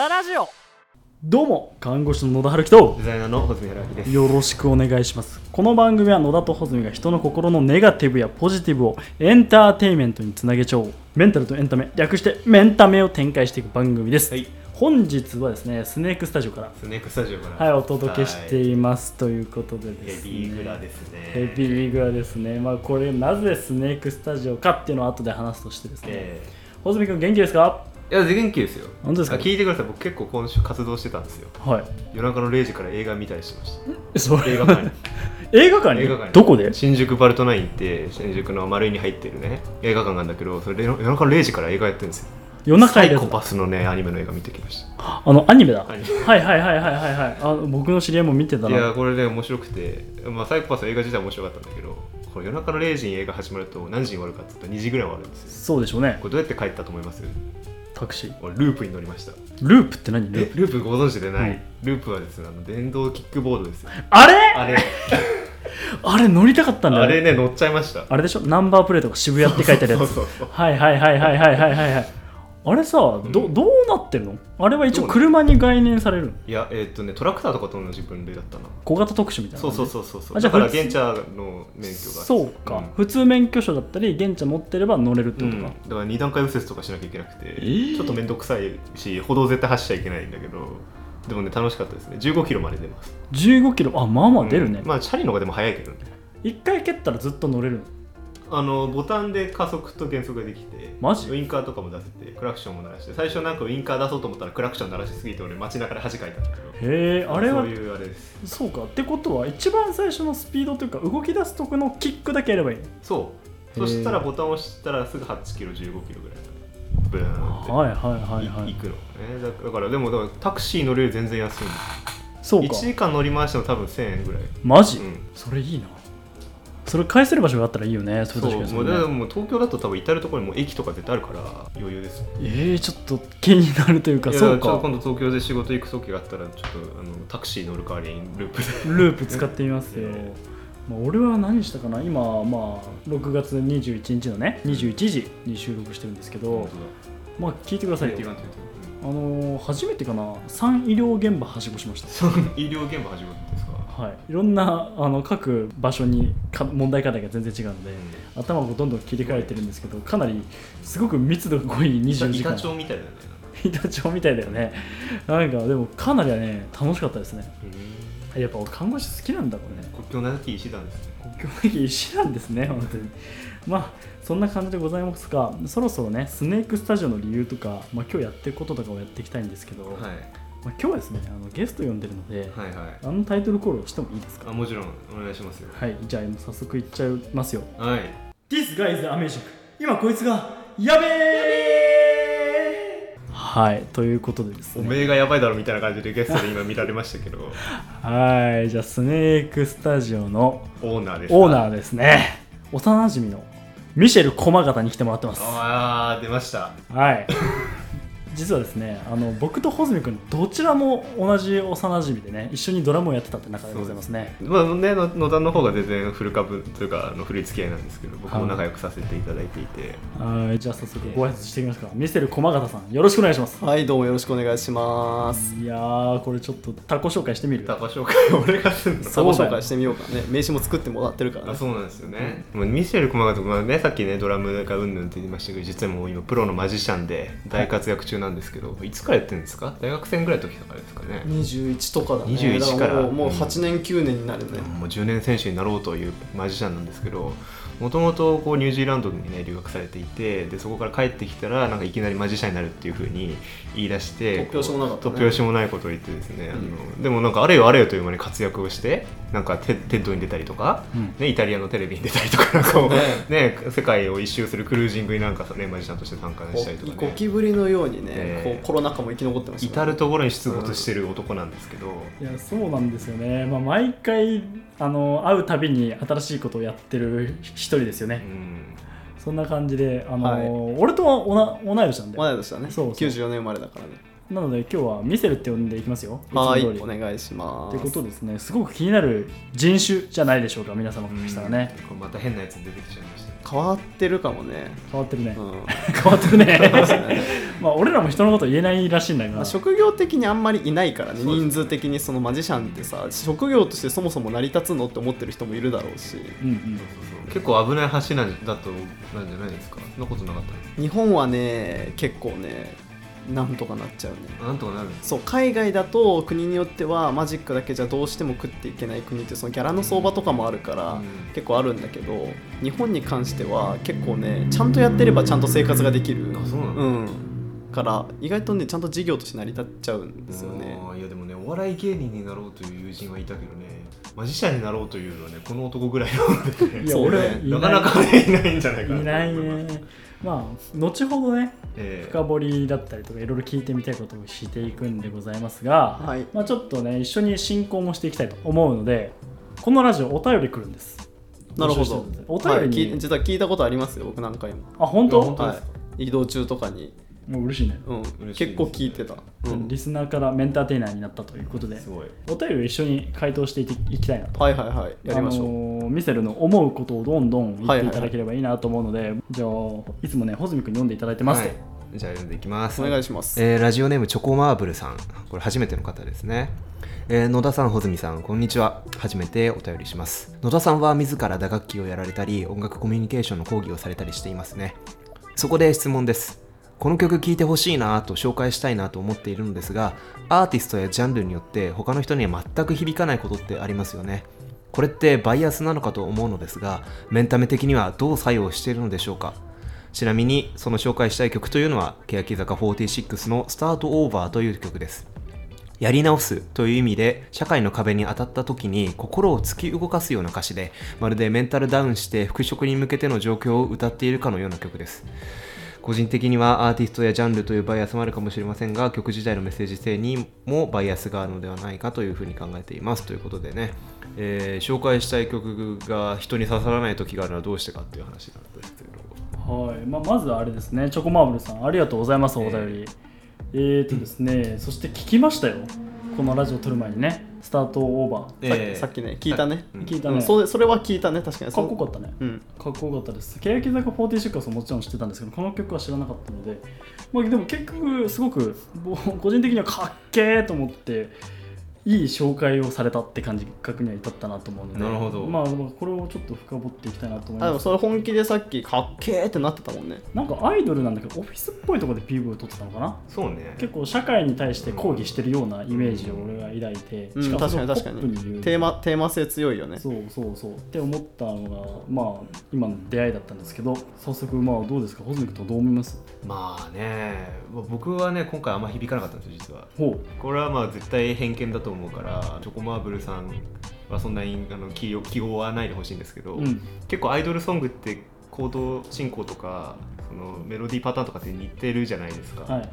田ラジオ。どうも看護師の野田春樹とデザイナーの穂積弘明です。よろしくお願いします。この番組は野田と穂積が人の心のネガティブやポジティブをエンターテインメントにつなげちゃおう。メンタルとエンタメ略してメンタメを展開していく番組です、はい。本日はですねスネークスタジオからスネークスタジオから。はいお届けしています。ということでヘですね。ビーグラですね。ヘビーグラですね。まあこれなぜスネークスタジオかっていうのを後で話すとしてですね。え穂積君元気ですか？ーいや、元気ですよ。本当ですか？あ聞いてください。僕結構今週活動してたんですよ。はい。夜中の0時から映画見たりしてました。れ映画館に。映画館に？映画館に。どこで？新宿バルトナインって新宿の丸井に入ってるね映画館があるんだけどそれ夜中の0時から映画やってるんですよ。夜中サイコパスのねアニメの映画見てきましあのアニメだ？はいはいはいはいはいはい。あ僕の知り合いも見てたたいやなこれね面白くて、まあ、サイコパスの映画自体面白かったんだけどこの夜中の0時に映画始まると何時に終わるかって言ったら2時ぐらい終わるんですよ。そうでしょうね。これどうやって帰ったと思います？タクシー。俺ループに乗りました。ループって何？ループ。えループご存知でない、うん。ループはですねあの電動キックボードですよ。あれ？あれ。あれ乗りたかったんだよ。あれね乗っちゃいました。あれでしょ？ナンバープレートが渋谷って書いてあるやつ。そうそうそう。はいはいはいはいはいはいはいはいあれさど,、ん。どうなってるの？あれは一応車に概念されるの？いやえーっとねトラクターとかと同じ分類だったな小型特殊みたいなそうそううそうそうそう。あじゃだから現茶の免許が。そうか、ん。普通免許証だったり現地持ってれば乗れるってうんことか、だから二段階右折とかしなきゃいけなくて、ー。ちょっと面倒くさいし歩道絶対走っちゃいけないんだけど。でもね楽しかったですね。15キロまで出ます。15キロ？あまあまあ出るね、うん。まあチャリの方がでも速いけどね。一回蹴ったらずっと乗れるの？あのボタンで加速と減速ができてマジ？ウインカーとかも出せてクラクションも鳴らして最初なんかウインカー出そうと思ったらクラクション鳴らしすぎて俺街中で恥かいたんだけど。へえあれは？そういうあれです。そうか。ってことは一番最初のスピードというか動き出すとこのキックだけやればいいそう。そしたらボタンを押したらすぐ8キロ15キロぐらいブーンって、はいはいはいはいくのね。だだからでもだからタクシー乗れるより全然安いんでそうか。1時間乗り回しても多分1000円ぐらい。マジ、うん。それいいなそれ返せる場所があったらいいよね。そう確かに。そううねも東京だと多分至る所にもう駅とか絶対あるから。余裕です。えー、ちょっと気になるというかそうか。ちょっと今度東京で仕事行く時があったらちょっとあのタクシー乗る代わりにループで。ループ使ってみますよ。ね、まあ、俺は何したかな。今まあ6月21日のね21時に収録してるんですけど、まあ聞いてくださいよ。あのー初めてかな。3医療現場はしごしました。と医療現場始まるんですか？はい、いろんなあの各場所にか問題課題が全然違うので、頭がどんどん切り替えてるんですけどかなりすごく密度が濃い24時間。板長みたいだよね。板長みたいだよね。なんかでもかなりね楽しかったですね。やっぱ俺看護師好きなんだろうね。国境なき医師団ですね。国境なき医師なんですね本当に。まあそんな感じでございますがそろそろねスネークスタジオの理由とか、まあ、今日やってることとかをやっていきたいんですけど、はいまあ、今日はですねあのゲスト呼んでるので、はいはいあのタイトルコールをしてもいいですか？あもちろんお願いしますよはい、じゃあ早速いっちゃいますよ。はい This guy is amazing. 今こいつがやべえはい、ということでですね。おめえがやばいだろみたいな感じでゲストで今見られましたけどはい、じゃあスネークスタジオのオーナーですーオーナーですね。幼馴染のミシェル駒形に来てもらってます。ああ出ましたはい。実はですね、あの僕と穂積君どちらも同じ幼馴染でね、一緒にドラムをやってたって仲でございますね。まあね、の野田の方が全然古株というかあの古い付き合いなんですけど僕も仲良くさせていただいていて、はい、じゃあ早速ご挨拶してみますか。ミシェル駒形さん、よろしくお願いします。はい、どうもよろしくお願いします。いやー、これちょっとタコ紹介してみる？タコ紹介俺がすんの？そうだよ自己紹介してみようかね。名刺も作ってもらってるからね。あそうなんですよね、もうミシェル駒形君はねさっきねドラムがうんぬんって言いましたけど実はもう今プロのマジシャンで大活躍中なんですけど、い、つからやってるんですか？大学生ぐらいの時だからですかね、21とかだね。21からもうもううん8年、9年になるね。もう10年選手になろうというマジシャンなんですけどもともとこうニュージーランドにね留学されていてでそこから帰ってきたらなんかいきなりマジシャンになるっていうふうに言い出して突拍子もなかったね。突拍子もないことを言ってですね、あのでもなんかあれよあれよという間に活躍をしてなんかテテッドに出たりとか、うん。ね、イタリアのテレビに出たりとかなんかね。ね世界を一周するクルージングになんかねマジシャンとして参加したりとかゴねキブリのようにね、ええこうコロナ禍も生き残ってました、至る所に出没してる男なんですけど、いやそうなんですよね、まあ、毎回あの会うたびに新しいことをやってる一人ですよね、うん。そんな感じであの、はい。俺とは同同い年なんで。同い年だね。そうそう。94年生まれだからね。なので今日はミセルって呼んでいきますよ。はいお願いします。ということですね。すごく気になる人種じゃないでしょうか皆様からしたらね、また変なやつ出てきちゃいまし変わってるかもね。変わってるね、うん。変わってるね。まあ俺らも人のこと言えないらしいんだが、まあ職業的にあんまりいないからね。ね人数的にそのマジシャンってさ職業としてそもそも成り立つのって思ってる人もいるだろうし。結構危ない橋なんだとなんじゃないですか？そんなことなかった日本はね結構ねなんとかなっちゃうね。なんとかなる。そう海外だと国によってはマジックだけじゃどうしても食っていけない国ってそのギャラの相場とかもあるから、うん。結構あるんだけど日本に関しては結構ねちゃんとやってればちゃんと生活ができる。あそうなんだうん。から意外とねちゃんと事業として成り立っちゃうんですよね。いやでもねお笑い芸人になろうという友人はいたけどねマジシャンになろうというのはねこの男ぐらいなので、いや俺いなかなかねいないんじゃないかないないねまあ後ほどねええ。深掘りだったりとかいろいろ聞いてみたいことをしていくんでございますが、はい。まあ、ちょっとね一緒に進行もしていきたいと思うのでこのラジオお便り来るんです。なるほ募集してどるんでお便りに、はい、聞い実は聞いたことありますよ僕何回も。あ本当？あ本当はい移動中とかに、もう嬉しいね、うん、嬉しいです結構聞いてた、うん。リスナーからメンターテイナーになったということですごい。お便りを一緒に回答していいきたいなと。はいはいはい。やりましょう、あのーミセルの思うことをどんどん言っていただければいいなと思うので、じゃあいつもね穂積君読んでいただいてます？と、はい。じゃあ読んでいきます。お願いします、えーラジオネームチョコマーブルさん。これ初めての方ですね、えー野田さん穂積さんこんにちは。初めてお便りします。野田さんは自ら打楽器をやられたり音楽コミュニケーションの講義をされたりしていますね。そこで質問ですこの曲聴いてほしいなと紹介したいなと思っているのですがアーティストやジャンルによって他の人には全く響かないことってありますよね。これってバイアスなのかと思うのですがメンタメ的にはどう作用しているのでしょうか。ちなみにその紹介したい曲というのは欅坂46の「スタートオーバーという曲です。やり直すという意味で社会の壁に当たった時に心を突き動かすような歌詞でまるでメンタルダウンして復職に向けての状況を歌っているかのような曲です。個人的にはアーティストやジャンルというバイアスもあるかもしれませんが曲自体のメッセージ性にもバイアスがあるのではないかというふうに考えています。ということでね、えー紹介したい曲が人に刺さらない時があるのはどうしてかっていう話なんですけど。はい。まあ、まずあれですね。チョコマーブルさんありがとうございますお便り。えー、とですね。そして聞きましたよこのラジオ撮る前にねスタートオーバー。さっきえーさっきね聞いたね、うん。聞いたね、うんそれそれは聞いたね確かに。かっこよかかったね。う。ん。かっこよかったです。欅坂46はもちろん知ってたんですけどこの曲は知らなかったので、まあ、でも結局すごくぼ個人的にはかっけーと思っていい紹介をされたって感じ覚には至ったなと思うので。なるほど。まあ、まあこれをちょっと深掘っていきたいなと思いあでもますそれ本気でさっきかっけーってなってたもんね。なんかアイドルなんだけどオフィスっぽいところで PV を撮ってたのかな？そうね。結構社会に対して抗議してるようなイメージを俺が抱いて、うん。確かに確かに。テーマテーマ性強いよね。そうそうそう。って思ったのがまあ今の出会いだったんですけど早速まあどうですか？ホズミ君とどう思います？まあね。まあ僕はね今回あんま響かなかったんですよ実は。ほこれはまあ絶対偏見だと思うからチョコマーブルさんはそんなにあの気を気負わないでほしいんですけど、う、うん、結構アイドルソングってコード進行とかそのメロディーパターンとかって似てるじゃないですか、はい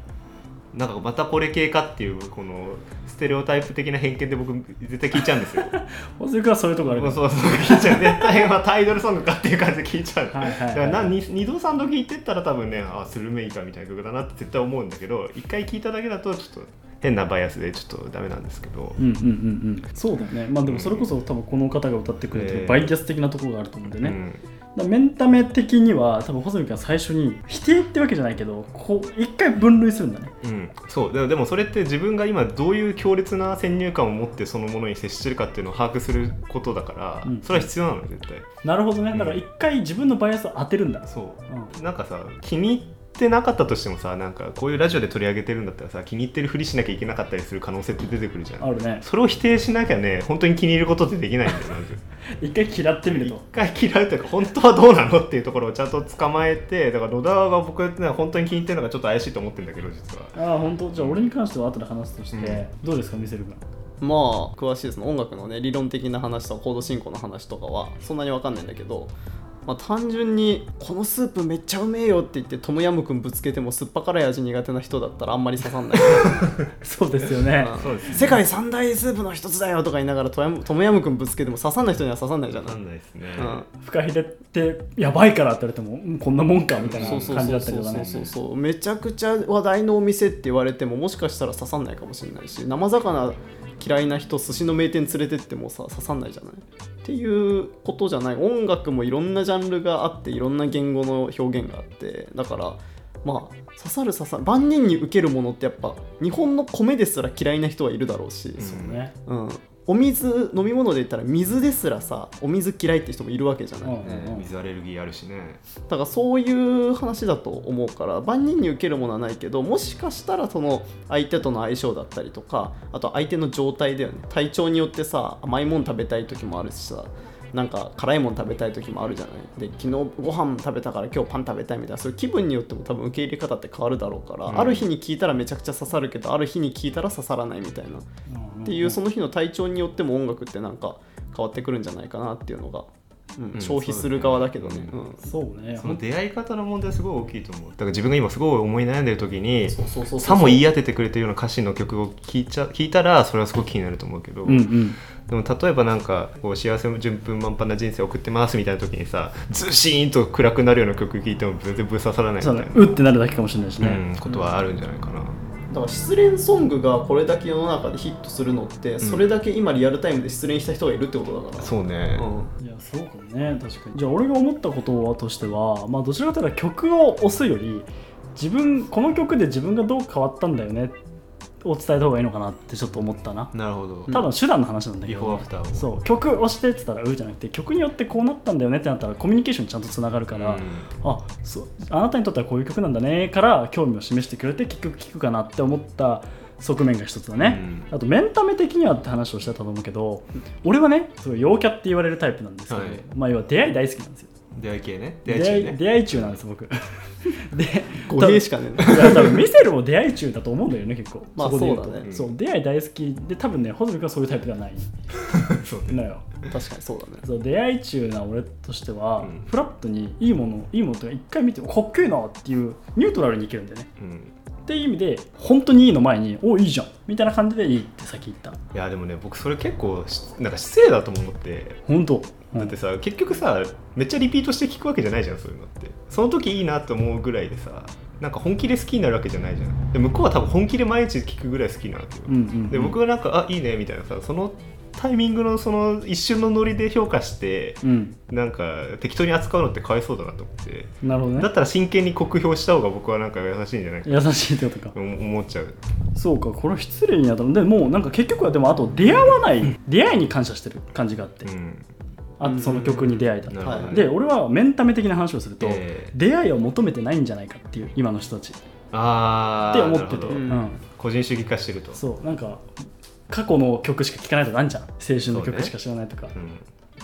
なんかまたこれ系かっていうこのステレオタイプ的な偏見で僕絶対聞いちゃうんですよ。ホズミ君はそういうとこあるから。そうそう聞いちゃう。絶対またアイドルソングかっていう感じで聞いちゃう、はいはいはいだからなに二度三度聞いてったら多分ねあスルメイカみたいな曲だなって絶対思うんだけど一回聞いただけだとちょっと変なバイアスでちょっとダメなんですけど、うんうんうんうん。そうだよね。まあでもそれこそ多分この方が歌ってくれてるえー。バイアス的なところがあると思うんでね、うん。だからメンタメ的には多分ホズミ君は最初に否定ってわけじゃないけどこう一回分類するんだね。うん、そう。でもでもそれって自分が今どういう強烈な先入観を持ってそのものに接してるかっていうのを把握することだから、うん。それは必要なの絶対。なるほどね。だから一回自分のバイアスを当てるんだ。そう。なんかさ気に入ってなかったとしてもさなんかこういうラジオで取り上げてるんだったらさ気に入ってるふりしなきゃいけなかったりする可能性って出てくるじゃん。あるね。それを否定しなきゃね本当に気に入ることってできないんだよ一回嫌ってみる一と回嫌うというか本当はどうなのっていうところをちゃんと捕まえてだから野田が僕ね本当に気に入ってるのがちょっと怪しいと思ってるんだけど実は。ああ本当？じゃあ俺に関しては後で話すとして、うん。どうですかミセル君まあ詳しいですね。音楽のね理論的な話とかコード進行の話とかはそんなに分かんないんだけどまあ、単純にこのスープめっちゃうめえよって言ってトムヤムクンぶつけても酸っぱ辛い味苦手な人だったらあんまり刺さんない。そうですよね。うん。世界三大スープの一つだよとか言いながらトムトムヤムクンぶつけても刺さんない人には刺さんないじゃない、なんないですね、うん。フカヒレってやばいからって言われてもうんこんなもんかみたいな感じだそうそうったりとかね。そうそうめちゃくちゃ話題のお店って言われてももしかしたら刺さんないかもしれないし生魚嫌いな人寿司の名店連れてってもさ刺さんないじゃない？っていうことじゃない。音楽もいろんなジャンルがあっていろんな言語の表現があって。だからまあ刺さる刺さる。万人に受けるものってやっぱ日本の米ですら嫌いな人はいるだろうし、そうね。うん、お水飲み物で言ったら水ですらさお水嫌いって人もいるわけじゃない、うんね水アレルギーあるしね。だからそういう話だと思うから万人に受けるものはないけどもしかしたらその相手との相性だったりとかあと相手の状態だよね。体調によってさ甘いもん食べたい時もあるしさなんか辛いもん食べたい時もあるじゃない。で昨日ご飯食べたから今日パン食べたいみたいなそういう気分によっても多分受け入れ方って変わるだろうから、うん。ある日に聞いたらめちゃくちゃ刺さるけどある日に聞いたら刺さらないみたいなっていうその日の体調によっても音楽ってなんか変わってくるんじゃないかなっていうのが、うんうん消費する側だけどね。そうだね。うん。そうね。その出会い方の問題すごい大きいと思う。だから自分が今すごい思い悩んでる時にそうそうそうそう。さも言い当ててくれてるような歌詞の曲を聴いちゃ聞いたらそれはすごく気になると思うけど、うんうん。でも例えばなんかこう幸せ順風満帆な人生を送ってますみたいな時にさズシーンと暗くなるような曲聴いても全然ぶっ刺さらないみたそいうなね。うってなるだけかもしれないしね、うん、ことはあるんじゃないかな、だから失恋ソングがこれだけ世の中でヒットするのって、それだけ今リアルタイムで失恋した人がいるってことだから。そうね、うん。いやそうかもね確かに。じゃあ俺が思ったことはとしてはまあどちらかというと曲を押すより自分この曲で自分がどう変わったんだよねを伝えた方がいいのかなってちょっと思ったな。なるほど、ただ手段の話なんだけビど、フォーアフターをそう。曲押してって言ったら「う」じゃなくて曲によってこうなったんだよねってなったらコミュニケーションにちゃんとつながるから、うん。あそうあなたにとってはこういう曲なんだねから興味を示してくれて結局聴くかなって思った側面が一つだね、あとメンタメ的にはって話をしてたと思うけど俺はねすごい陽キャって言われるタイプなんですけど、はい。まあ要は出会い大好きなんですよ出会い系ね。出出会い中ね。出会い中なんです僕。で 語弊しかねえいや多分ミセルも出会い中だと思うんだよね結構。まあそうだね。そう出会い大好きで多分ね穂積君はそういうタイプではない。そうね。のよ。確かにそうだね。そう出会い中な俺としては、うん。フラットにいいものいいものとか一回見てかっけえなっていうニュートラルにいけるんだよね。うん。っていう意味で本当にいいの前においいじゃん。みたいな感じでいいって先言った。いやでもね僕それ結構しなんか失礼だとも思って。本当、うんだってさ結局さめっちゃリピートして聞くわけじゃないじゃんそういうのって。その時いいなと思うぐらいでさなんか本気で好きになるわけじゃないじゃん。で向こうは多分本気で毎日聞くぐらい好きなわけよ、うんうんうんで僕はなんかあいいねみたいなさそのタイミングのその一瞬のノリで評価してうん。なんか適当に扱うのってかわいそうだなと思って。なるほどね。だったら真剣に酷評した方が僕はなんか優しいんじゃないか優しいってことか。と思っちゃう。そうかこれ失礼にあたる。でもうなんか結局はでもあと出会わない。出会いに感謝してる感じがあって、うんあその曲に出会えたなるほどね。で俺はメンタメ的な話をすると、え出会いを求めてないんじゃないかっていう今の人たち。っああて思ってて、うんうん。個人主義化してると。そうなんか過去の曲しか聴かないとかあんじゃん。青春の曲しか知らないとか、うん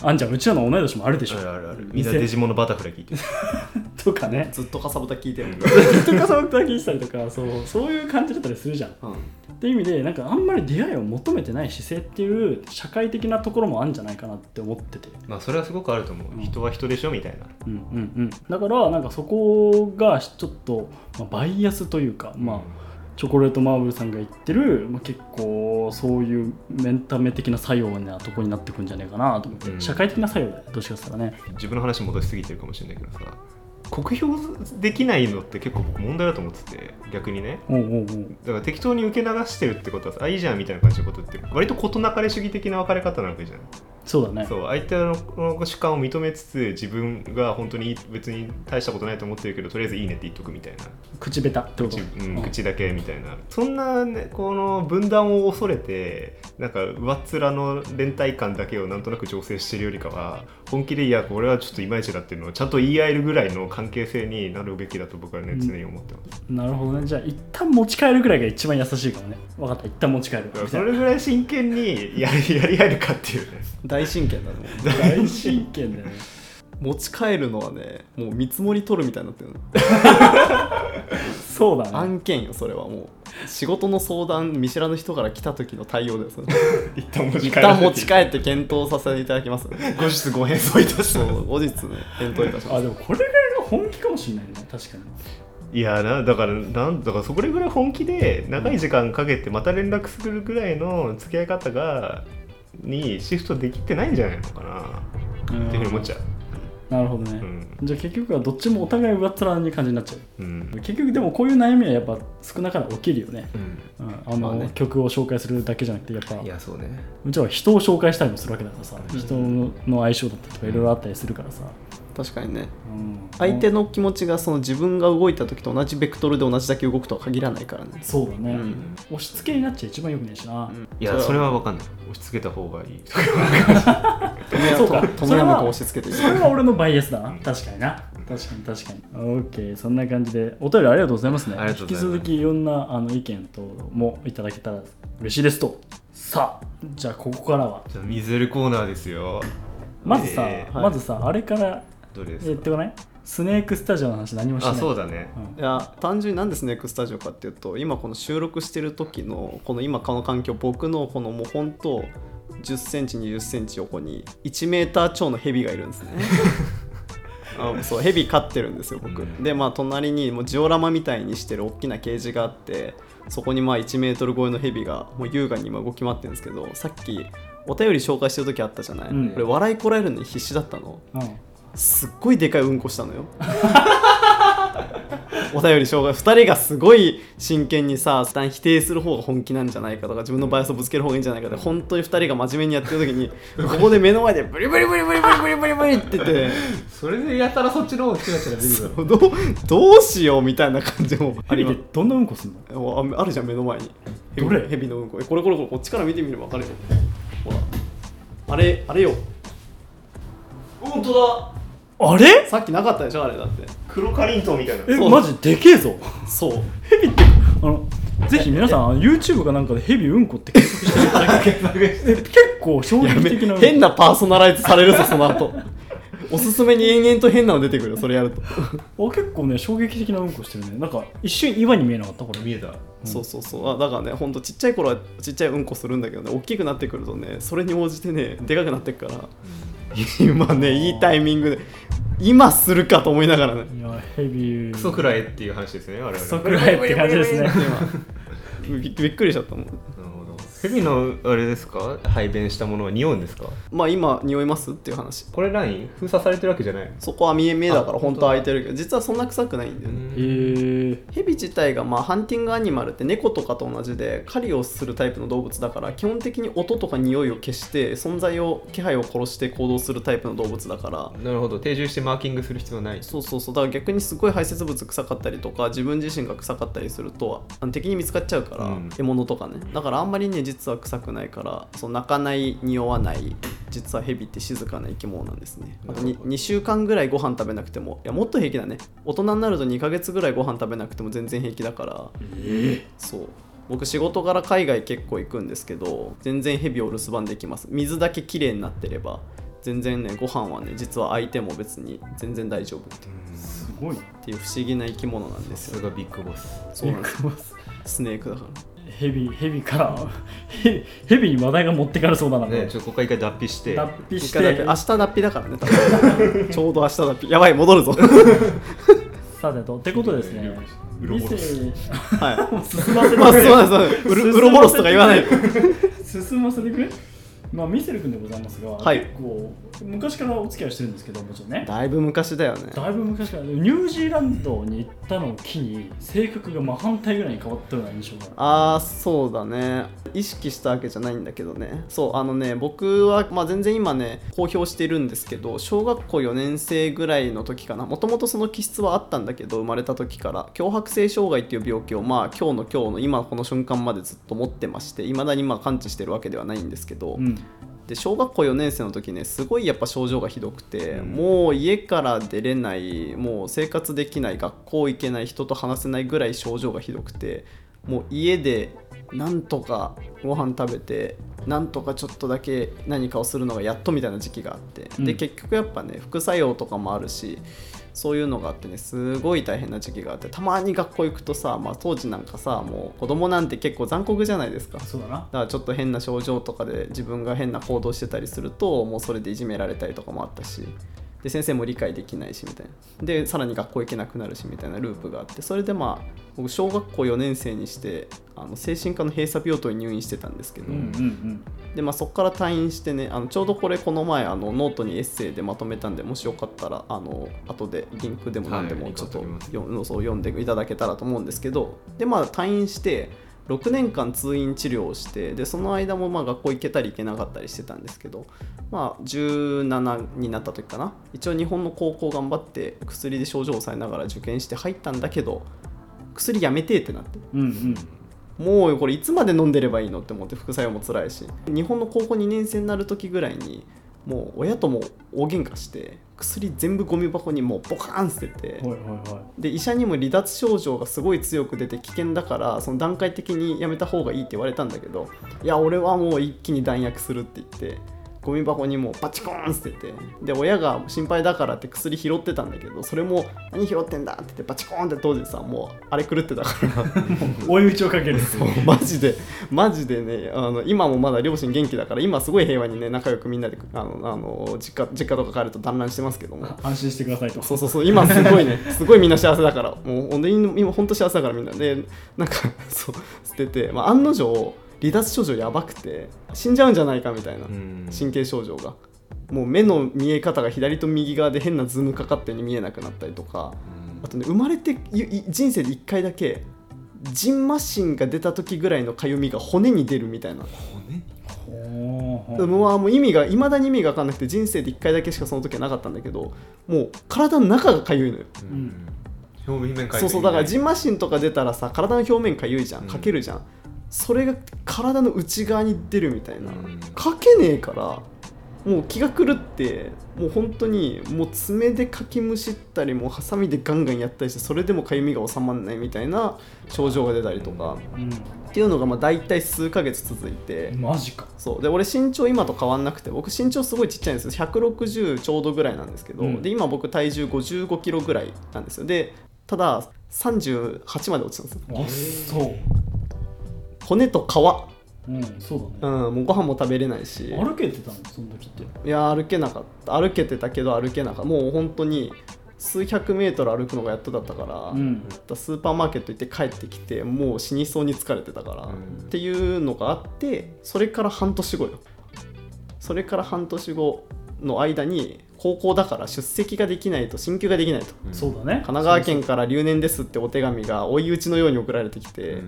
あんじゃんうちらの同い年もあるでしょ。あるあるある。みんなデジモンのバタフライ聞いてる。とかね。ずっとかさぶた聞いてる、ずっとかさぶた聞いてたりとかそうそういう感じだったりするじゃん。うん。っていう意味でなんかあんまり出会いを求めてない姿勢っていう社会的なところもあるんじゃないかなって思ってて、まあそれはすごくあると思う、うん。人は人でしょみたいな。うんうんうん、だからなんかそこがちょっと、まあ、バイアスというか、まあ、チョコレートマーブルさんが言ってる、まあ、結構そういうメンタメ的な作用なとこになってくんじゃないかなと思って、うん。社会的な作用だよどっちかって言ったらね。自分の話戻しすぎてるかもしれないけどさ酷評できないのって結構僕問題だと思ってて逆にね。だから適当に受け流してるってことはさあいいじゃんみたいな感じのことって割と事なかれ主義的な分かれ方なわけじゃんそうだね。そう相手の主観を認めつつ自分が本当に別に大したことないと思ってるけどとりあえずいいねって言っとくみたいな。口下手ってこと？口,、うんうん。口だけみたいな。そんな、ね、この分断を恐れてなんか上っ面の連帯感だけをなんとなく醸成してるよりかは本気でいやこれはちょっといまいちだっていうのをちゃんと言い合えるぐらいの関係性になるべきだと僕はねうん。常に思ってます、なるほどね。じゃあ一旦持ち帰るぐらいが一番優しいかもね。分かった。一旦持ち帰る。だからそれぐらい真剣にやり やり合えるかっていうね大真剣だね大真剣だよね。持ち帰るのはねもう見積もり取るみたいになってるの。そうだね。案件よそれはもう。仕事の相談見知らぬ人から来た時の対応です一旦持一旦持ち帰って検討させていただきます。後日ご返送いたしそう後日ね検討いたします。あでもこれぐらいが本気かもしれないね確かに。いやなだからなんだからそれぐらい本気で長い時間かけてまた連絡するぐらいの付き合い方がにシフトできてないんじゃないのかなっていうふうに思っちゃう。なるほどね、うん。じゃあ結局はどっちもお互い上っ面に感じになっちゃう。うん。結局でもこういう悩みはやっぱ少なから起きるよね、うん。うん、あの、まあね。曲を紹介するだけじゃなくてやっぱ。いやそうね。うちは人を紹介したりもするわけだからさ、人の相性だったりとかいろいろあったりするからさ、確かにね。うん、相手の気持ちがその自分が動いた時と同じベクトルで同じだけ動くとは限らないからね。そうだね、うん。押し付けになっちゃ一番よくないしな、いやそれは分かんない。押し付けた方がいい。そうか。ともやむか押し付けていそれは俺のバイアスだ。な確かにな。確かに確かに。OK そんな感じでお便りありがとうございますね。引き続きいろんなあの意見等もいただけたら嬉しいですと。さあじゃあここからは。じゃあ水るコーナーですよ。まずさ、えー。まずさあれからどれですか？言ってこないスネークスタジオの話何もしてない。あそうだね。うん。いや単純になんでスネークスタジオかっていうと今この収録してる時のこの今この環境僕のこのもう本当10センチ20センチ横に1メーター超のヘビがいるんですね。あそうヘビ飼ってるんですよ僕、うん。でまあ隣にもうジオラマみたいにしてる大きなケージがあってそこにまあ1メートル超えのヘビがもう優雅に今動き回ってるんですけどさっきお便り紹介してる時あったじゃない、うん。俺笑いこらえるのに必死だったの。うんすっごいでかいうんこしたのよ。お便り障害2人がすごい真剣にさ一旦否定する方が本気なんじゃないかとか自分のバイアスをぶつける方がいいんじゃないかって本当に2人が真面目にやってる時にここで目の前でブリブリブリブリブリブリブリブリっててそれでやたらそっちの方がチラチラ出てくる。どうどうしようみたいな感じもあります。ヘビってどんなうんこすんの？おああるじゃん目の前に。ヘビどれ？ヘビのうんこ。えこれこれこれこっちから見てみれば分かるよ。ほら。あれあれよ。本当だあれ？さっきなかったでしょあれだって。黒かりんとうみたいな。えそう。マジでけえぞ。そう。ヘビってあのぜひ皆さん YouTube かなんかでヘビうんこって検索していただけえ結構衝撃的な。変なパーソナライズされるぞその後。おすすめに延々と変なの出てくるよそれやると、あ結構ね衝撃的なうんこしてるね。なんか一瞬岩に見えなかったこれ。見えた。そうそうそう。あだからねほんとちっちゃい頃はちっちゃいうんこするんだけどね大きくなってくるとねそれに応じてねでかくなってくから、今ねいいタイミングで今するかと思いながらねいやヘビクソくらえっていう話ですね、我々。クソくらいって感じですね今びびっくりしちゃったもん。ヘビのあれですか？排便したものは匂うんですか？まあ今匂いますっていう話。これライン？封鎖されてるわけじゃないそこは見え見えだからあ本当は開いてるけど。実はそんな臭くないんだよね、えー、ヘビ自体がまあハンティングアニマルって猫とかと同じで狩りをするタイプの動物だから基本的に音とか匂いを消して存在を気配を殺して行動するタイプの動物だから。なるほど。定住してマーキングする必要はない。そうそうそう。だから逆にすごい排泄物臭かったりとか自分自身が臭かったりすると敵に見つかっちゃうから、うん。獲物とかね。だからあんまりね実は臭くないからそう鳴かない匂わない実はヘビって静かな生き物なんですね。あと 2, 2週間ぐらいご飯食べなくてもいやもっと平気だね。大人になると2ヶ月ぐらいご飯食べなくても全然平気だから。そう。僕仕事柄海外結構行くんですけど全然ヘビを留守番できます。水だけきれいになってれば全然ねご飯はね実は相手も別に全然大丈夫っていう。すごい。っていう不思議な生き物なんですよ。それがビッグボス。そうなんです。ビッグボス。スネークだからヘビヘビか。らヘヘビに話題が持ってかれそうだな、ねちょっとここから一回脱皮して。脱皮して。明日脱皮だからね。多 分ちょうど明日脱皮。やばい戻るぞ。さてとってことですね。ウロボロス店はい。進ませてまあす。いませんすウロボロスとか言わないで。進ませてくれ。まあ ミセル君でございますが、はい。結構昔からお付き合いしてるんですけどもちろんね。だいぶ昔だよね。だいぶ昔から。ニュージーランドに行ったのを機に性格が真反対ぐらいに変わったような印象がああそうだね。意識したわけじゃないんだけどね。そうあのね僕は、まあ、全然今ね公表してるんですけど小学校4年生ぐらいの時かな。もともとその気質はあったんだけど生まれた時から。強迫性障害っていう病気をまあ今日の今日の今この瞬間までずっと持ってましていまだにまあ完治してるわけではないんですけど、うんで小学校4年生の時ねすごいやっぱ症状がひどくて、もう家から出れないもう生活できない学校行けない人と話せないぐらい症状がひどくてもう家でなんとかご飯食べてなんとかちょっとだけ何かをするのがやっとみたいな時期があって、うん。で結局やっぱね副作用とかもあるしそういうのがあってねすごい大変な時期があってたまに学校行くとさ、まあ、当時なんかさもう子供なんて結構残酷じゃないですか。そうだな。だからちょっと変な症状とかで自分が変な行動してたりするともうそれでいじめられたりとかもあったしで先生も理解できないしみたいな。でさらに学校行けなくなるしみたいなループがあってそれでまあ僕小学校4年生にしてあの精神科の閉鎖病棟に入院してたんですけど、うんうんでまあ、そこから退院してねあのちょうどこれこの前あのノートにエッセイでまとめたんでもしよかったらあの後でリンクでも何ではいもちょっと読んでいただけたらと思うんですけど。でまあ退院して6年間通院治療をしてでその間もまあ学校行けたり行けなかったりしてたんですけどまあ17になった時かな。一応日本の高校頑張って薬で症状を抑えながら受験して入ったんだけど薬やめてってなって。うんうん。もうこれいつまで飲んでればいいのって思って副作用も辛いし。日本の高校2年生になる時ぐらいにもう親とも大喧嘩して薬全部ゴミ箱にもうボカーン捨ててはいはいはい。で医者にも離脱症状がすごい強く出て危険だからその段階的にやめた方がいいって言われたんだけどいや俺はもう一気に弾薬するって言ってゴミ箱にもうバチコーン捨ててで親が心配だからって薬拾ってたんだけどそれも何拾ってんだって言ってバチコーンって当時さもうあれ狂ってたから。追い打ちをかける。マジでマジでねあの今もまだ両親元気だから今すごい平和にね仲良くみんなであのあの実家実家とか帰ると団らんしてますけども。安心してくださいと。そうそうそう今すごいね すごいみんな幸せだからもう今本当幸せだからみんな。でなんかそう捨てて、まあ、案の定離脱症状やばくて死んじゃうんじゃないかみたいなうん。神経症状が。もう目の見え方が左と右側で変なズームかかってに見えなくなったりとかあとね生まれていい人生で1回だけジンマシンが出た時ぐらいのかゆみが骨に出るみたいな。ほーでもまあもう意味がいまだに意味が分かんなくて人生で1回だけしかその時はなかったんだけどもう体の中がかゆいのよ。ん。表面そうそうだからジンマシンとか出たらさ体の表面かゆいじゃん。うん。かけるじゃん、それが体の内側に出るみたいな、うん。かけねえからもう気が狂ってもう本当にもう爪でかきむしったりもうハサミでガンガンやったりしてそれでもかゆみが収まらないみたいな症状が出たりとか、っていうのがまあ大体数ヶ月続いて、うんマジか。そう。で俺身長今と変わんなくて僕身長すごいちっちゃいんですよ。160ちょうどぐらいなんですけど、うん。で今僕体重55キロぐらいなんですよ。でただ38まで落ちたんですよ。あそう骨と皮。うんそううだね。んもうご飯も食べれないし。歩けてたの？その時って。いや歩けなかった。歩けてたけど歩けなかった。もう本当に数百メートル歩くのがやっとだったから、うん。スーパーマーケット行って帰ってきてもう死にそうに疲れてたから、うん。っていうのがあってそれから半年後よ。それから半年後の間に高校だから出席ができないと進級ができないと。そうだね。神奈川県から留年ですってお手紙が追い打ちのように送られてきて、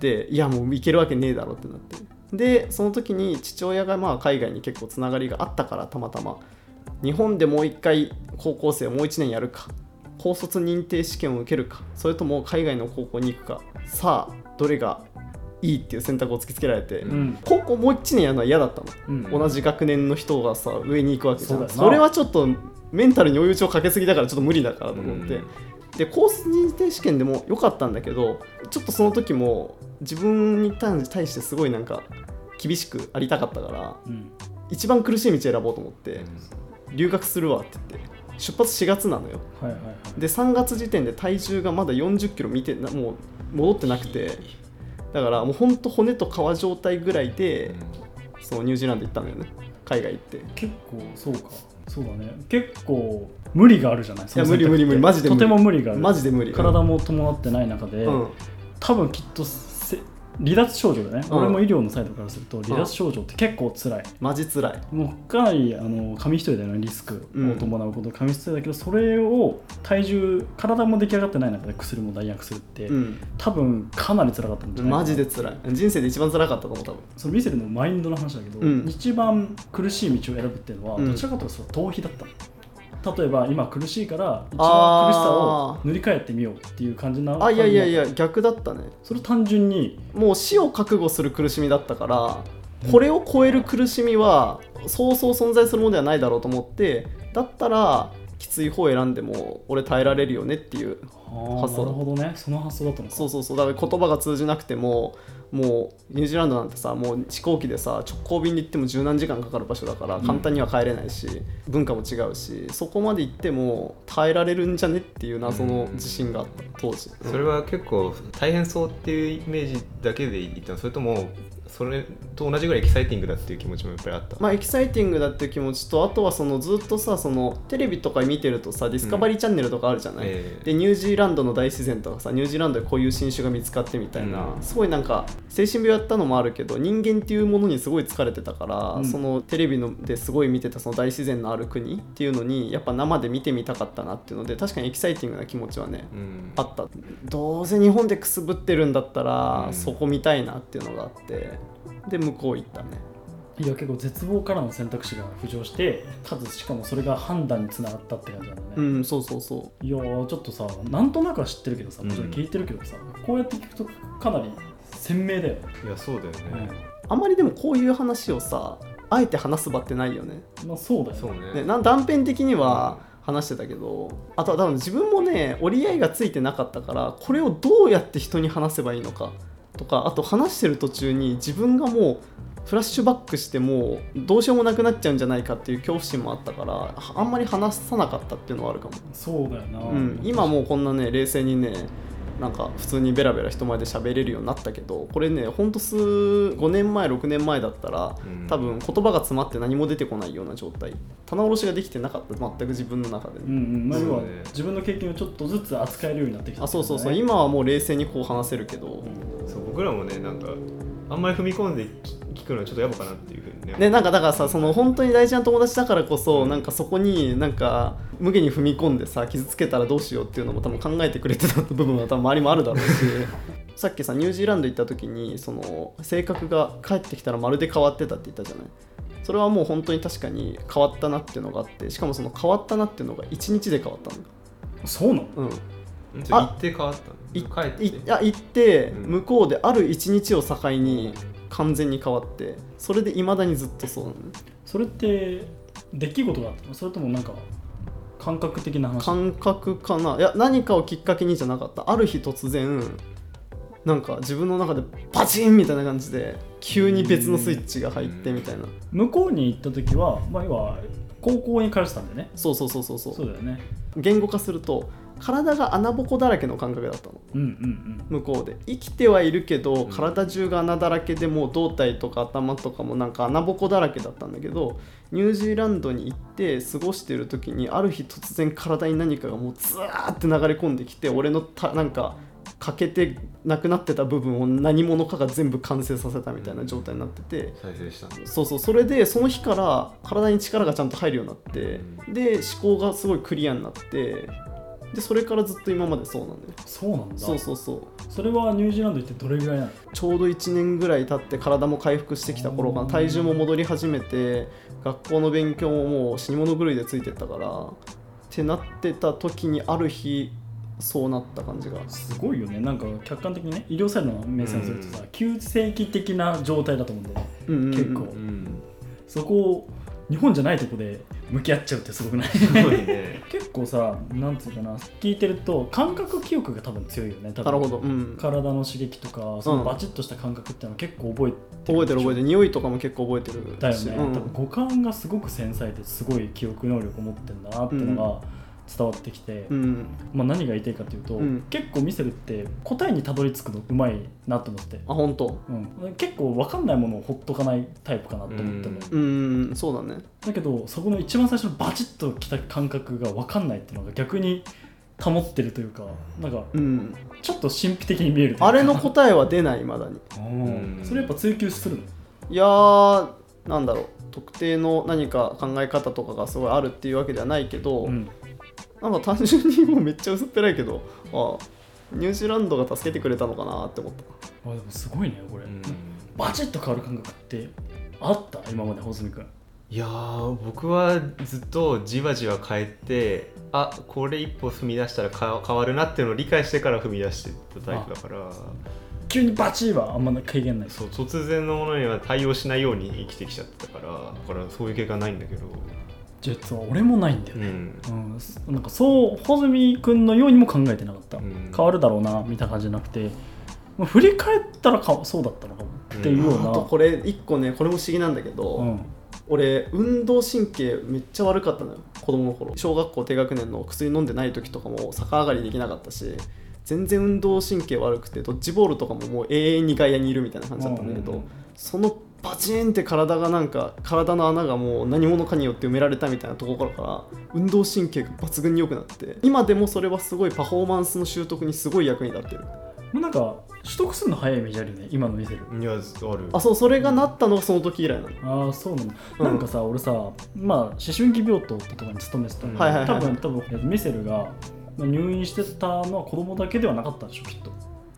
でいやもう行けるわけねえだろってなって。でその時に父親がまあ海外に結構つながりがあったからたまたま日本でもう一回高校生をもう一年やるか高卒認定試験を受けるかそれとも海外の高校に行くかさあどれがいいっていう選択を突きつけられて、うん。高校もう一年やるのは嫌だったの、うん。同じ学年の人がさ上に行くわけじゃんそれはちょっとメンタルに追い打ちをかけすぎだからちょっと無理だからと思って、うん。でコース認定試験でも良かったんだけどちょっとその時も自分に対してすごいなんか厳しくありたかったからうん。一番苦しい道選ぼうと思って留学するわって言って出発4月なのよ。はいはいはい。で3月時点で体重がまだ4 0キロ見てなもう戻ってなくてだからもうほんと骨と皮状態ぐらいでそのニュージーランド行ったのよね。海外行って。結構そうか。そうだね。結構無理があるじゃない？いや無理無理無理。マジで無理。とても無理がある。マジで無理。体も伴ってない中で、うん。多分きっとせ離脱症状でね、うん。俺も医療のサイドからすると離脱症状って結構辛い、マジ辛い。もうかなりあの紙一重だよねリスクを伴うこと、紙一重だけどそれを体重体も出来上がってない中で薬も代薬するって、うん。多分かなり辛かったんじゃないマジで辛い。人生で一番辛かったと思う多分。そのミセルのマインドの話だけど、うん。一番苦しい道を選ぶっていうのは、うん。どちらかというとその逃避だった例えば今苦しいから一番苦しさを塗り替えてみようっていう感じなあいやいやいや逆だったね。それ単純に。もう死を覚悟する苦しみだったからこれを超える苦しみはそうそう存在するものではないだろうと思ってだったらきつい方選んでも俺耐えられるよねっていう発想なるほどね。その発想だったのか。そうそうそう。だから言葉が通じなくてももうニュージーランドなんてさもう飛行機でさ直行便で行っても十何時間かかる場所だから簡単には帰れないし、文化も違うしそこまで行っても耐えられるんじゃねっていう謎の自信があった当時、それは結構大変そうっていうイメージだけで言ったの？それともそれと同じぐらいエキサイティングだっていう気持ちもやっぱりあった、まあエキサイティングだっていう気持ちとあとはそのずっとさそのテレビとか見てるとさディスカバリーチャンネルとかあるじゃない、ええでニュージーランドの大自然とかさニュージーランドでこういう新種が見つかってみたいな、うん。すごいなんか精神病やったのもあるけど人間っていうものにすごい疲れてたから、うん。そのテレビのですごい見てたその大自然のある国っていうのにやっぱ生で見てみたかったなっていうので確かにエキサイティングな気持ちはね、うん。あった。どうせ日本でくすぶってるんだったら、うん。そこ見たいなっていうのがあってで向こう行ったね。いや結構絶望からの選択肢が浮上してかつしかもそれが判断につながったって感じなんだね、うんそうそうそう。いやーちょっとさなんとなくは知ってるけどさもちろん聞いてるけどさ、こうやって聞くとかなり鮮明だよね、いやそうだよね、あん。まりでもこういう話をさあえて話す場ってないよね。まあそうだよね。そうね。ね、なん断片的には話してたけどあとは多分自分もね折り合いがついてなかったからこれをどうやって人に話せばいいのかとかあと話してる途中に自分がもうフラッシュバックしてもうどうしようもなくなっちゃうんじゃないかっていう恐怖心もあったからあんまり話さなかったっていうのはあるかも、そうだよな、うん、今もうこんなね冷静にねなんか普通にベラベラ人前で喋れるようになったけどこれねほんと数5年前6年前だったらうん。多分言葉が詰まって何も出てこないような状態。棚卸しができてなかった。全く自分の中で、うんうん。まあ、要は自分の経験をちょっとずつ扱えるようになってきた。あそうそうそう。今今はもう冷静にこう話せるけど、そう僕らもねなんかあんまり踏み込んで聞くのはちょっとやばかなっていうふうにね。ね、なんかだからさその本当に大事な友達だからこそ、うん。なんかそこになんか無限に踏み込んでさ傷つけたらどうしようっていうのも多分考えてくれてた部分は多分周りもあるだろうし。さっきさニュージーランド行った時にその性格が帰ってきたらまるで変わってたって言ったじゃない。それはもう本当に確かに変わったなっていうのがあってしかもその変わったなっていうのが1日で変わったのそうなの？うん。行って変わったいの帰っていいや行ってうん。向こうである1日を境に完全に変わってそれでいまだにずっとそうなのね。それって出来事があったの？それともなんか感覚的な話？感覚かな。いや何かをきっかけにじゃなかった。ある日突然なんか自分の中でパチンみたいな感じで急に別のスイッチが入ってみたいな。向こうに行った時は、まあ、要は高校に通ってたんだよね。そうそうそうそうそう。そうだよね。言語化すると体が穴ぼこだらけの感覚だったの。うんうん向こうで。生きてはいるけどん。体中が穴だらけでもう胴体とか頭とかもなんか穴ぼこだらけだったんだけどニュージーランドに行って過ごしてる時にある日突然体に何かがもうズワーって流れ込んできて俺のたなんか欠けてなくなってた部分を何者かが全部完成させたみたいな状態になってて。再生したそうそうそれでその日から体に力がちゃんと入るようになってで思考がすごいクリアになってでそれからずっと今までそうなんだよ。うんそうなんだ。そうそうそう。それはニュージーランド行ってどれぐらいなの？ちょうど1年ぐらい経って体も回復してきた頃かな。体重も戻り始めて学校の勉強ももう死に物狂いでついてったから。ってなってた時にある日そうなった感じが。すごいよね。なんか客観的にね医療サイドの目線をするとさ、急性期的な状態だと思うんだよね。うんうんうん結構。うんそこを日本じゃないとこで向き合っちゃうってすごくない？ね。結構さなんつうかな聞いてると感覚記憶が多分強いよね多分。なるほど、うん、体の刺激とかそのバチッとした感覚っていうのは結構覚えて覚えてる覚えてるる匂いとかも結構覚えてるしだよね、うん多分五感がす。ごく繊細ですごい記憶能力を持ってんだなっていうのが伝わってきて、うん。まあ、何が言いたいかというと、うん。結構ミセルって答えにたどり着くのうまいなと思って、あ本当。うん、結構分かんないものをほっとかないタイプかなと思って。も、うんうんそうだね。だけどそこの一番最初のバチッときた感覚が分かんないっていうのが逆に保ってるというかなんかうん。ちょっと神秘的に見えるあれの答えは出ないまだに。うん。それやっぱ追求するの？いやーなんだろう。特定の何か考え方とかがすごいあるっていうわけではないけど、うんなんか単純にもうめっちゃ薄っぺらいけどあニュージーランドが助けてくれたのかなって思った。あでもすごいねこれ、うん。バチッと変わる感覚ってあった？今まで穂積君。いやー僕はずっとじわじわ変えてあこれ一歩踏み出したらか変わるなっていうのを理解してから踏み出していったタイプだから。急にバチーはあんま軽減ない。そう突然のものには対応しないように生きてきちゃったからだからそういう経過ないんだけど実は俺もないんだよね、うん。うん。なんかそう穂積君のようにも考えてなかった、うん。変わるだろうなみたいな感じじゃなくて、まあ、振り返ったらかそうだったのかもっていうような、あとこれ一個ねこれも不思議なんだけど、うん。俺運動神経めっちゃ悪かったのよ子供の頃。小学校低学年の薬飲んでない時とかも逆上がりできなかったし全然運動神経悪くてドッジボールとかももう永遠に外野にいるみたいな感じだったんだけど、そのバチーンって体がなんか体の穴がもう何者かによって埋められたみたいなところから運動神経が抜群に良くなって今でもそれはすごいパフォーマンスの習得にすごい役に立ってる。もうなんか取得するの早いイメージあるよね今の見せるいやある。あそうそれがなったのがその時以来なの。ああそうなんだ、うん。なんかさ俺さまあ思春期病棟ってとこに勤めてたの、はいはいはい多分多分えミセルがまあ入院してたのは子供だけではなかったでしょきっと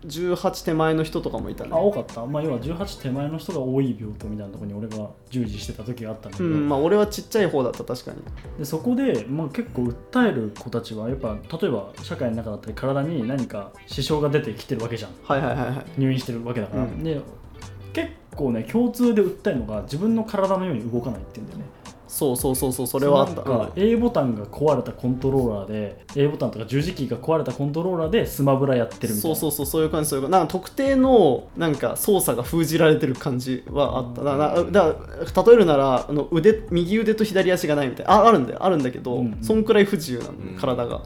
18手前の人とかもいたね。あ多かった？まあ要は18手前の人が多い病棟みたいなところに俺が従事してた時があったんだけど、うんまあ俺はちっちゃい方だった確かに。でそこで、まあ、結構訴える子たちはやっぱ例えば社会の中だったり体に何か支障が出てきてるわけじゃん。はいはいはいはい。入院してるわけだから、うん。で結構ね共通で訴えるのが自分の体のように動かないっていうんだよねそうそうそうそうそれはあった。なんか A ボタンが壊れたコントローラーで A ボタンとか十字キーが壊れたコントローラーでスマブラやってるみたいな。そうそうそうそういう感じそういう感じ。なんか特定のなんか操作が封じられてる感じはあった。だだだから例えるならあの腕右腕と左足がないみたいな。ああるんだよ。あるんだけど、うんそんくらい不自由なの、うん体が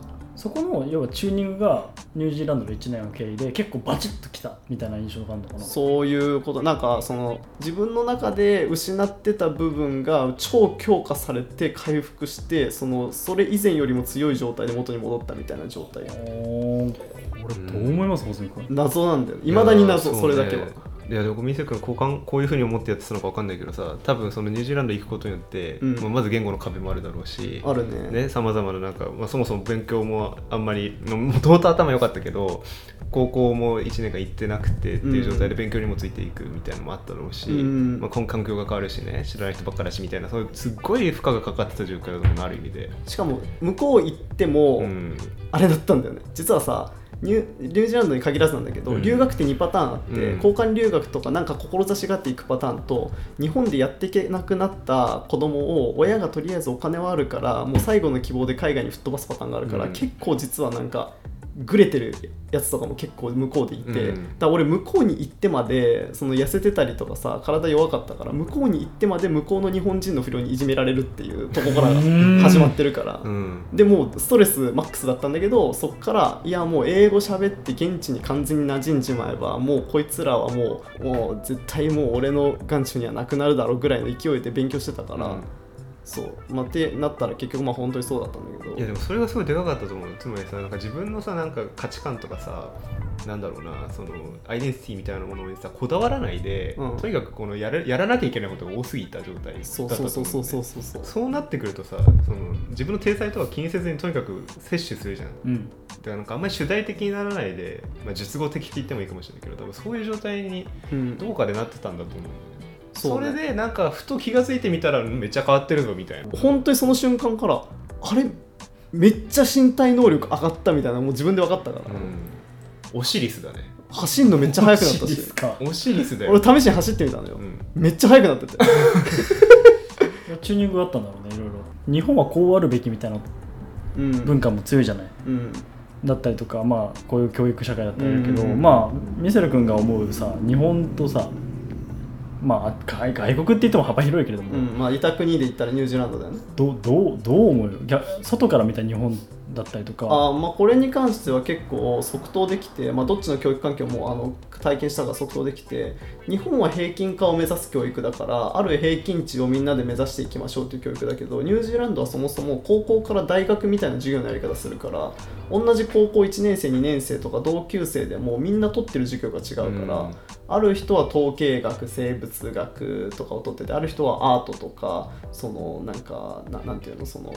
そこの要はチューニングがニュージーランドの1年の経緯で結構バチッときたみたいな印象があるのかな。そういうことなんか。その自分の中で失ってた部分が超強化されて回復してそのそれ以前よりも強い状態で元に戻ったみたいな状態。おーこれどう思います？細見君。謎なんだよ。いまだに謎それだけは、いやでもミセ君こうかんこういうふうに思ってやってたのか分かんないけどさ多分そのニュージーランド行くことによって、うん。まあまず言語の壁もあるだろうしあるね。ねさまざまななんか、まあ、そもそも勉強もあんまりもともと頭良かったけど高校も1年間行ってなくてっていう状態で勉強にもついていくみたいなのもあっただろうし、うん。まあ、環境が変わるしね知らない人ばっかだしみたいなそういうすっごい負荷がかかってた状況だもんある意味で。しかも向こう行っても、うん。あれだったんだよね。実はさニュニュージーランドに限らずなんだけど、うん。留学って2パターンあって、うん。交換留学とかなんか志があっていくパターンと日本でやっていけなくなった子供を親がとりあえずお金はあるからもう最後の希望で海外に吹っ飛ばすパターンがあるから、うん。結構実はなんかグレてるやつとかも結構向こうでいて、うん。だから俺向こうに行ってまでその痩せてたりとかさ体弱かったから向こうに行ってまで向こうの日本人の不良にいじめられるっていうとこからうん。始まってるから。うん。でもうストレスマックスだったんだけどそっからいやもう英語喋って現地に完全に馴染んじまえばもうこいつらはもうもう絶対もう俺の眼中にはなくなるだろうぐらいの勢いで勉強してたから、うんそう。まあってなったら結局まあ本当にそうだったんだけど。いやでもそれがすごいでかかったと思うつまりさなんか自分のさなんか価値観とかさなんだろうなそのアイデンティティみたいなものにさこだわらないで、うん。とにかくこのやるやらなきゃいけないことが多すぎた状態だったそうと思そうそうそううそうそうそう。そうなってくるとさその自分の体裁とか気にせずにとにかく摂取するじゃん。うん。だからなんかあんまり主題的にならないで、まあ、術後的って言ってもいいかもしれないけど多分そういう状態にうん。どこかでなってたんだと思うんだよねそれでなんかふと気が付いてみたらうんめっちゃ変わってるぞみたいな。本当にその瞬間からあれ？めっちゃ身体能力上がったみたいなのもう自分で分かったから、うん。オシリスだね。走るのめっちゃ速くなったし。オシリスだよ。俺試しに走ってみたのよ、うん。めっちゃ速くなってて。チューニングがあったんだろうねいろいろ。日本はこうあるべきみたいなうん。文化も強いじゃない？うん。だったりとかまあこういう教育社会だったりあるけど、うん。まあミセル君が思うさ日本とさまあ外外国って言っても幅広いけれども、うん、まあ、いた国で言ったらニュージーランドだよね。どうどうどう思う？よ逆外から見た日本だったりとか。あーまあ、これに関しては結構即答できて、まあ、どっちの教育環境もあの体験したから即答できて日本は平均化を目指す教育だからある平均値をみんなで目指していきましょうという教育だけどニュージーランドはそもそも高校から大学みたいな授業のやり方するから同じ高校1年生2年生とか同級生でもみんな取ってる授業が違うから、うん。ある人は統計学生物学とかを取っててある人はアートとかそのなんかななんていうのその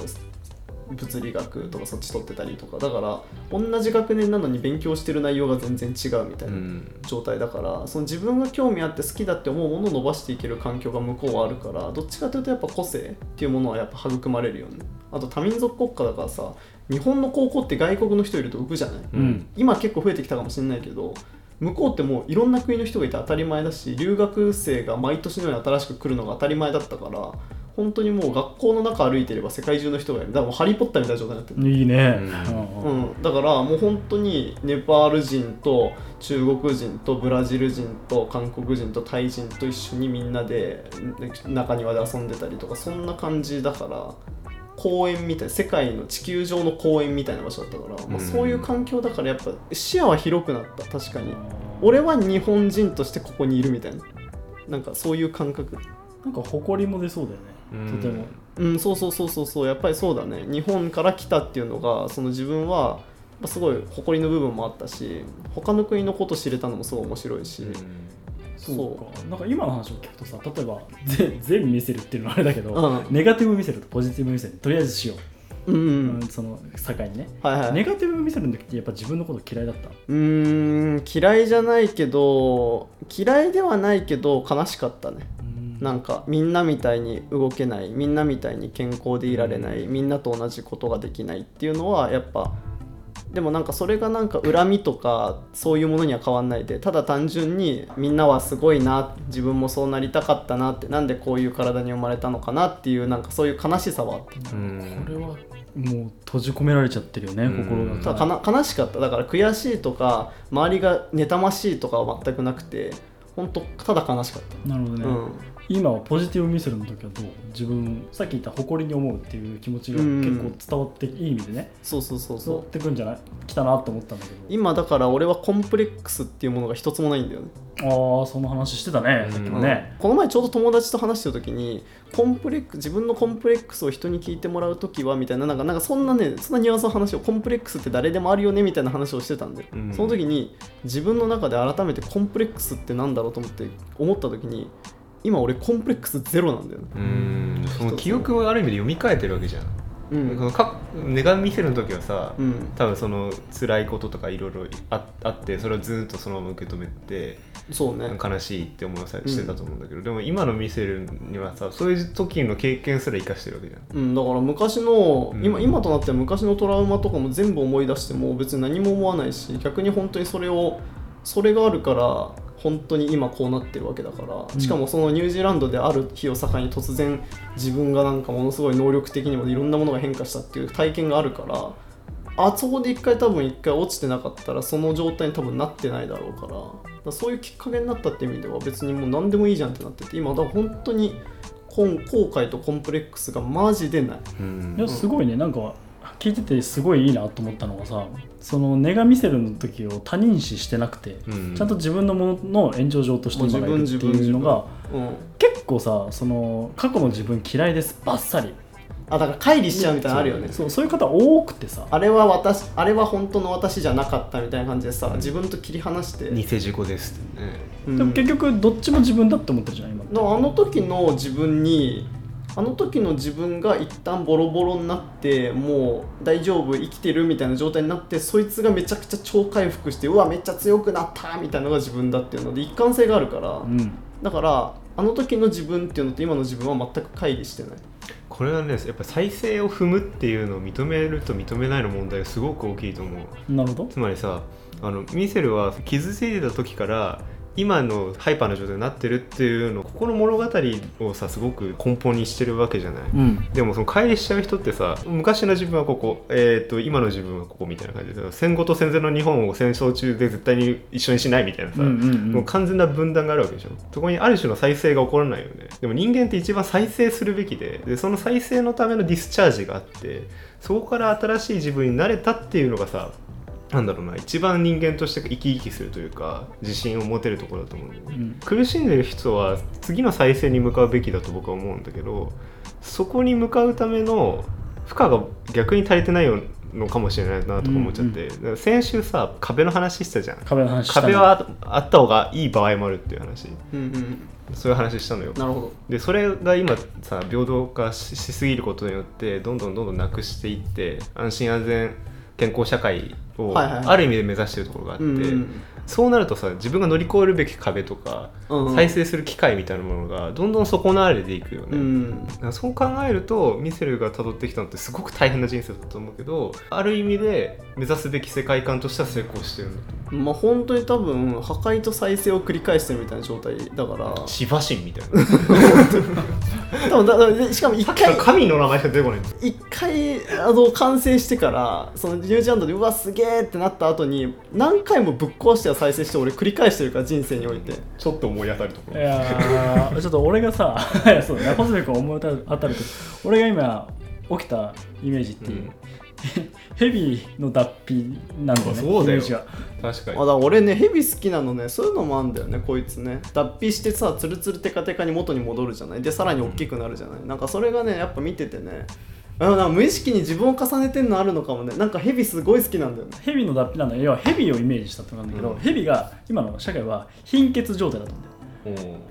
物理学とかそっち取ってたりとかだから同じ学年なのに勉強してる内容が全然違うみたいな状態だから、その自分が興味あって好きだって思うものを伸ばしていける環境が向こうはあるからどっちかというとやっぱ個性っていうものはやっぱ育まれるよね。あと多民族国家だからさ日本の高校って外国の人いると浮くじゃない、うん。今結構増えてきたかもしれないけど向こうってもういろんな国の人がいて当たり前だし留学生が毎年のように新しく来るのが当たり前だったから本当にもう学校の中歩いてれば世界中の人がいる。だからもうハリー・ポッターみたいな状態になってる、いいね、ううんうん、だからもう本当にネパール人と中国人とブラジル人と韓国人とタイ人と一緒にみんなでね中庭で遊んでたりとかそんな感じだから。公園みたいな世界の地球上の公園みたいな場所だったから、まあ、うんそういう環境だからやっぱ視野は広くなった。確かに。俺は日本人としてここにいるみたいな。なんかそういう感覚。なんか誇りも出そうだよね、うんとても。うんそうそうそうそうそう。やっぱりそうだね。日本から来たっていうのがその自分はまあすごい誇りの部分もあったし他の国のこと知れたのもすごい面白いし、そう。か。なんか今の話を聞くとさ例えば全 全見せるっていうのはあれだけど、うん。ネガティブ見せるとポジティブ見せるとりあえずしよう。んうう、ん。うんその境にね、はいはい。ネガティブ見せるの時ってやっぱ自分のこと嫌いだった？うーん嫌いじゃないけど嫌いではないけど悲しかったねなんかみんなみたいに動けないみんなみたいに健康でいられないみんなと同じことができないっていうのはやっぱでもなんかそれがなんか恨みとかそういうものには変わんないでただ単純にみんなはすごいな自分もそうなりたかったなってなんでこういう体に生まれたのかなっていうなんかそういう悲しさはあった。うん。これはもう閉じ込められちゃってるよね、うん。心が。ただかな悲しかった。だから悔しいとか周りが妬ましいとかは全くなくて本当ただ悲しかった、なるほどね、うん今はポジティブ見せるの時はどう自分さっき言った誇りに思うっていう気持ちが結構伝わって、いい意味でね。そうそうそう伝わっそうてくんじゃない？来たなって思ったんだけど。今だから俺はコンプレックスっていうものが一つもないんだよね。ああその話してたね、うん。さっきもね、この前ちょうど友達と話してる時にコンプレック自分のコンプレックスを人に聞いてもらう時はみたいななんかなんかそんなねそんなニュアンスの話をコンプレックスって誰でもあるよねみたいな話をしてたんで、うん。その時に自分の中で改めてコンプレックスってなんだろうと思って思った時に今俺コンプレックスゼロなんだよね。うん。その記憶をある意味で読み替えてるわけじゃん、うん。このかネガ見せる時はさ、うん。多分その辛いこととかいろいろああってそれをずっとそのまま受け止めてそうね。悲しいって思いをさしてたと思うんだけど、でも今の見せるにはさそういう時の経験すら生かしてるわけじゃん。うん、だから昔の、うん。今今となっては昔のトラウマとかも全部思い出しても別に何も思わないし逆に本当にそれをそれがあるから本当に今こうなってるわけだからしかもそのニュージーランドである日を境に突然自分がなんかものすごい能力的にもいろんなものが変化したっていう体験があるからあそこで一回多分一回落ちてなかったらその状態に多分なってないだろうからだからそういうきっかけになったっていう意味では別にもう何でもいいじゃんってなってて今だから本当に後後悔とコンプレックスがマジでない。うん。いやすごいねなんか聞いててすごいいいなと思ったのがさそのネガ見せるの時を他人視してなくて、うん。ちゃんと自分のものの炎上上として今がいるっていうのがうん。結構さその過去の自分嫌いですバッサリあだから乖離しちゃうみたいなのあるよね。そうそういう方多くてさ。あれは私あれは本当の私じゃなかったみたいな感じでさ自分と切り離して、偽事故ですってね。うん。でも結局どっちも自分だって思ってるじゃん今あの時の自分にあの時の自分が一旦ボロボロになってもう大丈夫生きてるみたいな状態になってそいつがめちゃくちゃ超回復してうわめっちゃ強くなったみたいなのが自分だっていうので一貫性があるから、うん。だからあの時の自分っていうのと今の自分は全く乖離してない。これはねやっぱ再生を踏むっていうのを認めると認めないの問題がすごく大きいと思う。なるほど。つまりさあのミセルは傷ついてた時から今のハイパーな状態になってるっていうのここの物語をさすごく根本にしてるわけじゃない、うん。でもその乖離しちゃう人ってさ昔の自分はここ、えー、と今の自分はここみたいな感じで戦後と戦前の日本を戦争中で絶対に一緒にしないみたいなさ、うんうんうん。もう完全な分断があるわけでしょ。そこにある種の再生が起こらないよね。でも人間って一番再生するべきででその再生のためのディスチャージがあってそこから新しい自分になれたっていうのがさなんだろうな一番人間として生き生きするというか自信を持てるところだと思う。ねうん。苦しんでる人は次の再生に向かうべきだと僕は思うんだけどそこに向かうための負荷が逆に足りてないのかもしれないなとか思っちゃって、だから先週さ壁の話してたじゃん。壁の話壁はああった方がいい場合もあるっていう話。うんうん。そういう話したのよ。なるほど。でそれが今さ平等化ししすぎることによってどんどんどんどんなくしていって安心安全健康社会をある意味で目指してるところがあって、そうなるとさ自分が乗り越えるべき壁とか、うんうん。再生する機会みたいなものがどんどん損なわれていくよね、うんだからそう考えるとミセルが辿ってきたのってすごく大変な人生だと思うけどある意味で目指すべき世界観としては成功してるんだとまあ本当に多分破壊と再生を繰り返してるみたいな状態だから。思うシバ神みたいな 多分だしかも一回神の名前しか出てこない。一回あの完成してからそのニュージーランドでうわすげえってなった後に何回もぶっ壊しては再生して俺繰り返してるから人生において。ちょっと思い当たるところ。いやーちょっと俺がさ そうだねホズメ君思い当たると俺が今起きたイメージっていう、ヘビの脱皮なんだよねそうだよ。イメージが確かに。あだから俺ねヘビ好きなのねそういうのもあんだよねこいつね。脱皮してさツルツルテカテカに元に戻るじゃない？でさらに大きくなるじゃない、なんかそれがねやっぱ見ててね。あなんか無意識に自分を重ねてんのあるのかもね。なんかヘビすごい好きなんだよね。ヘビの脱皮なんだよ。要はヘビをイメージしたってことなんだけど、うん。ヘビが今の社会は貧血状態だと思うんだよ。うん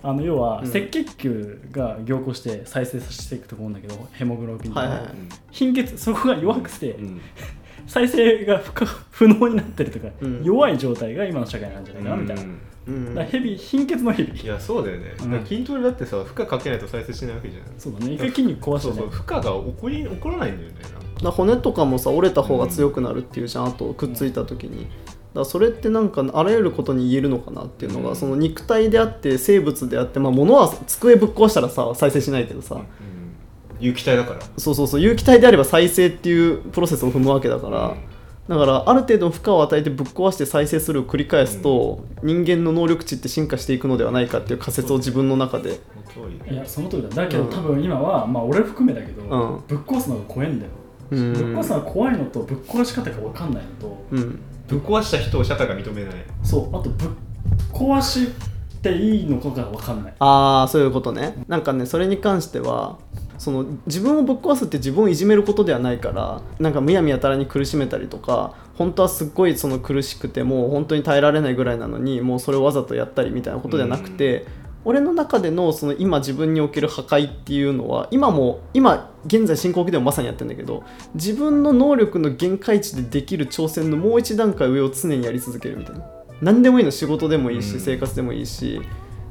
あの要はうん。赤血球が凝固して再生させていくと思うんだけどヘモグロビンとか、はいはいはい。貧血そこが弱くて、うん。再生が不可不能になってるとか、うん。弱い状態が今の社会なんじゃないかなみたいな、うん。うんだヘビ貧血のヘビいやそうだよね、うん。筋トレだってさ負荷かけないと再生しないわけじゃん。そうだね。一回筋肉壊してね。そうそう負荷が起こり起こらないんだよねだ骨とかもさ折れた方が強くなるっていうじゃん、あとくっついた時に、だからそれってなんかあらゆることに言えるのかなっていうのが、うん。その肉体であって生物であってまあ物は机ぶっ壊したらさ再生しないけどさ、うん。有機体だから。そうそうそう。有機体であれば再生っていうプロセスを踏むわけだから、うん。だからある程度の負荷を与えてぶっ壊して再生するを繰り返すと、人間の能力値って進化していくのではないかっていう仮説を自分の中で。いやその通りだ。だけど、うん。多分今はまあ俺含めだけど、うん。ぶっ壊すのが怖いんだよ、うん。ぶっ壊すのが怖いのとぶっ壊し方が分かんないのとうんぶっ壊した人を社会が認めない。そうあとぶっ壊していいのかが分かんない。ああそういうことね。なんかねそれに関してはその自分をぶっ壊すって自分をいじめることではないからなんかむやみやたらに苦しめたりとか本当はすっごいその苦しくてもう本当に耐えられないぐらいなのにもうそれをわざとやったりみたいなことではなくて、俺の中でのその今自分における破壊っていうのは今も今現在進行形でもまさにやってるんだけど自分の能力の限界値でできる挑戦のもう一段階上を常にやり続けるみたいな。何でもいいの仕事でもいいし、うん。生活でもいいし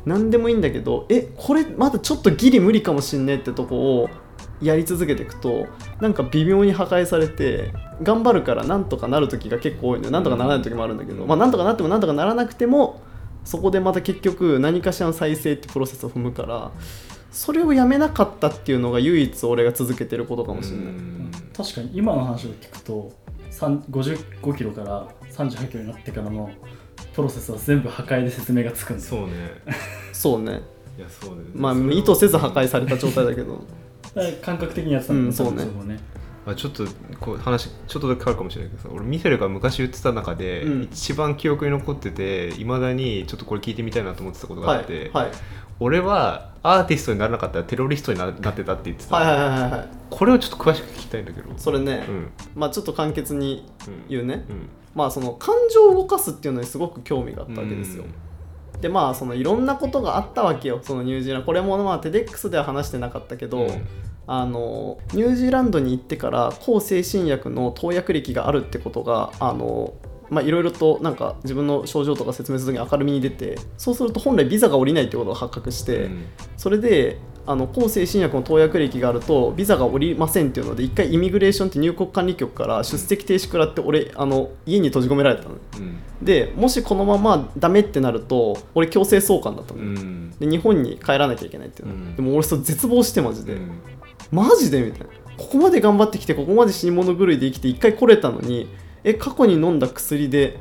何でもいいんだけどえこれまだちょっとギリ無理かもしんねえってとこをやり続けていくとなんか微妙に破壊されて頑張るからなんとかなる時が結構多いのよ。なんとかならない時もあるんだけど、まあなんとかなってもなんとかならなくてもそこでまた結局何かしらの再生ってプロセスを踏むからそれをやめなかったっていうのが唯一俺が続けてることかもしれない。うん。確かに今の話を聞くと3 55キロから38キロになってからのプロセスは全部破壊で説明がつくんですよ。そうね。そうね。いやそうね。まあ意図せず破壊された状態だけど。感覚的にやってたんだうんそうね。ねまあ、ちょっとこう話ちょっとだけ変わるかもしれないけどさ俺ミセルが昔言ってた中で、うん。一番記憶に残ってていまだにちょっとこれ聞いてみたいなと思ってたことがはいあって、はい俺はアーティストにならなかったらテロリストにななってたって言ってた、はいはいはいはいはい。これをちょっと詳しく聞きたいんだけど。それね、うん。まあちょっと簡潔に言うね、うん。まあその感情を動かすっていうのにすごく興味があったわけですよ、でまあそのいろんなことがあったわけよ。そのニュージーランド。これもまあテデックスでは話してなかったけど、うんあのニュージーランドに行ってから抗精神薬の投薬歴があるってことがあのまあいろいろとなんか自分の症状とか説明するときに明るみに出てそうすると本来ビザが下りないってことが発覚して、うん。それであの抗精神薬の投薬歴があるとビザが下りませんっていうので一回イミグレーションって入国管理局から出席停止食らって俺あの家に閉じ込められたの。うん。でもしこのままダメってなると俺強制送還だったの、うん。で日本に帰らなきゃいけないっていうの、うん。でも俺それ絶望してマジで、うんマジで？みたいなここまで頑張ってきてここまで死に物狂いで生きて一回来れたのにえ過去に飲んだ薬で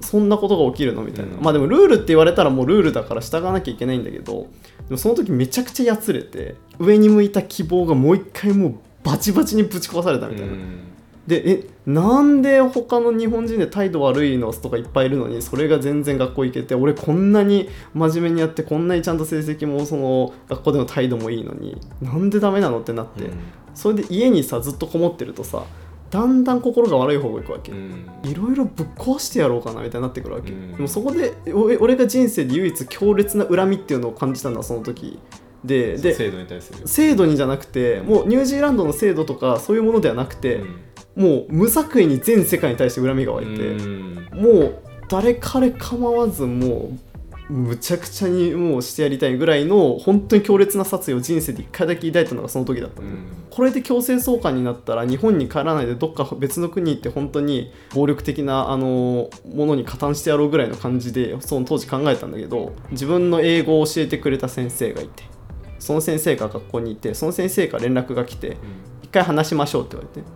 そんなことが起きるの？みたいな、うん。まあでもルールって言われたらもうルールだから従わなきゃいけないんだけどでもその時めちゃくちゃやつれて上に向いた希望がもう一回もうバチバチにぶち壊されたみたいな、でえなんで他の日本人で態度悪いのとかいっぱいいるのにそれが全然学校行けて俺こんなに真面目にやってこんなにちゃんと成績もその学校での態度もいいのになんでダメなのってなって、それで家にさずっとこもってるとさだんだん心が悪い方向行くわけ、うん。いろいろぶっ壊してやろうかなみたいになってくるわけ、うん。でもそこで俺俺が人生で唯一強烈な恨みっていうのを感じたのはその時でで制度に対する。制度にじゃなくてもうニュージーランドの制度とかそういうものではなくて、うん。もう無作為に全世界に対して恨みが湧いて、うん。もう誰彼構わずもうむちゃくちゃにもうしてやりたいぐらいの本当に強烈な殺意を人生で一回だけ抱いたのがその時だったの、うん。これで強制送還になったら日本に帰らないでどっか別の国行って本当に暴力的なあのものに加担してやろうぐらいの感じでその当時考えたんだけど自分の英語を教えてくれた先生がいてその先生が学校にいてその先生から連絡が来て一回話しましょうって言われて。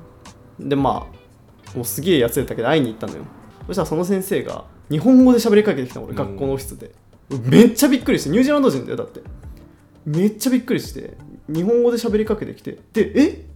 でまあもうすげえやつれたけど会いに行ったのよ。そしたらその先生が日本語で喋りかけてきたの俺学校のオフィスで、めっちゃびっくりしてニュージーランド人だよだって。めっちゃびっくりして日本語で喋りかけてきて。でえ？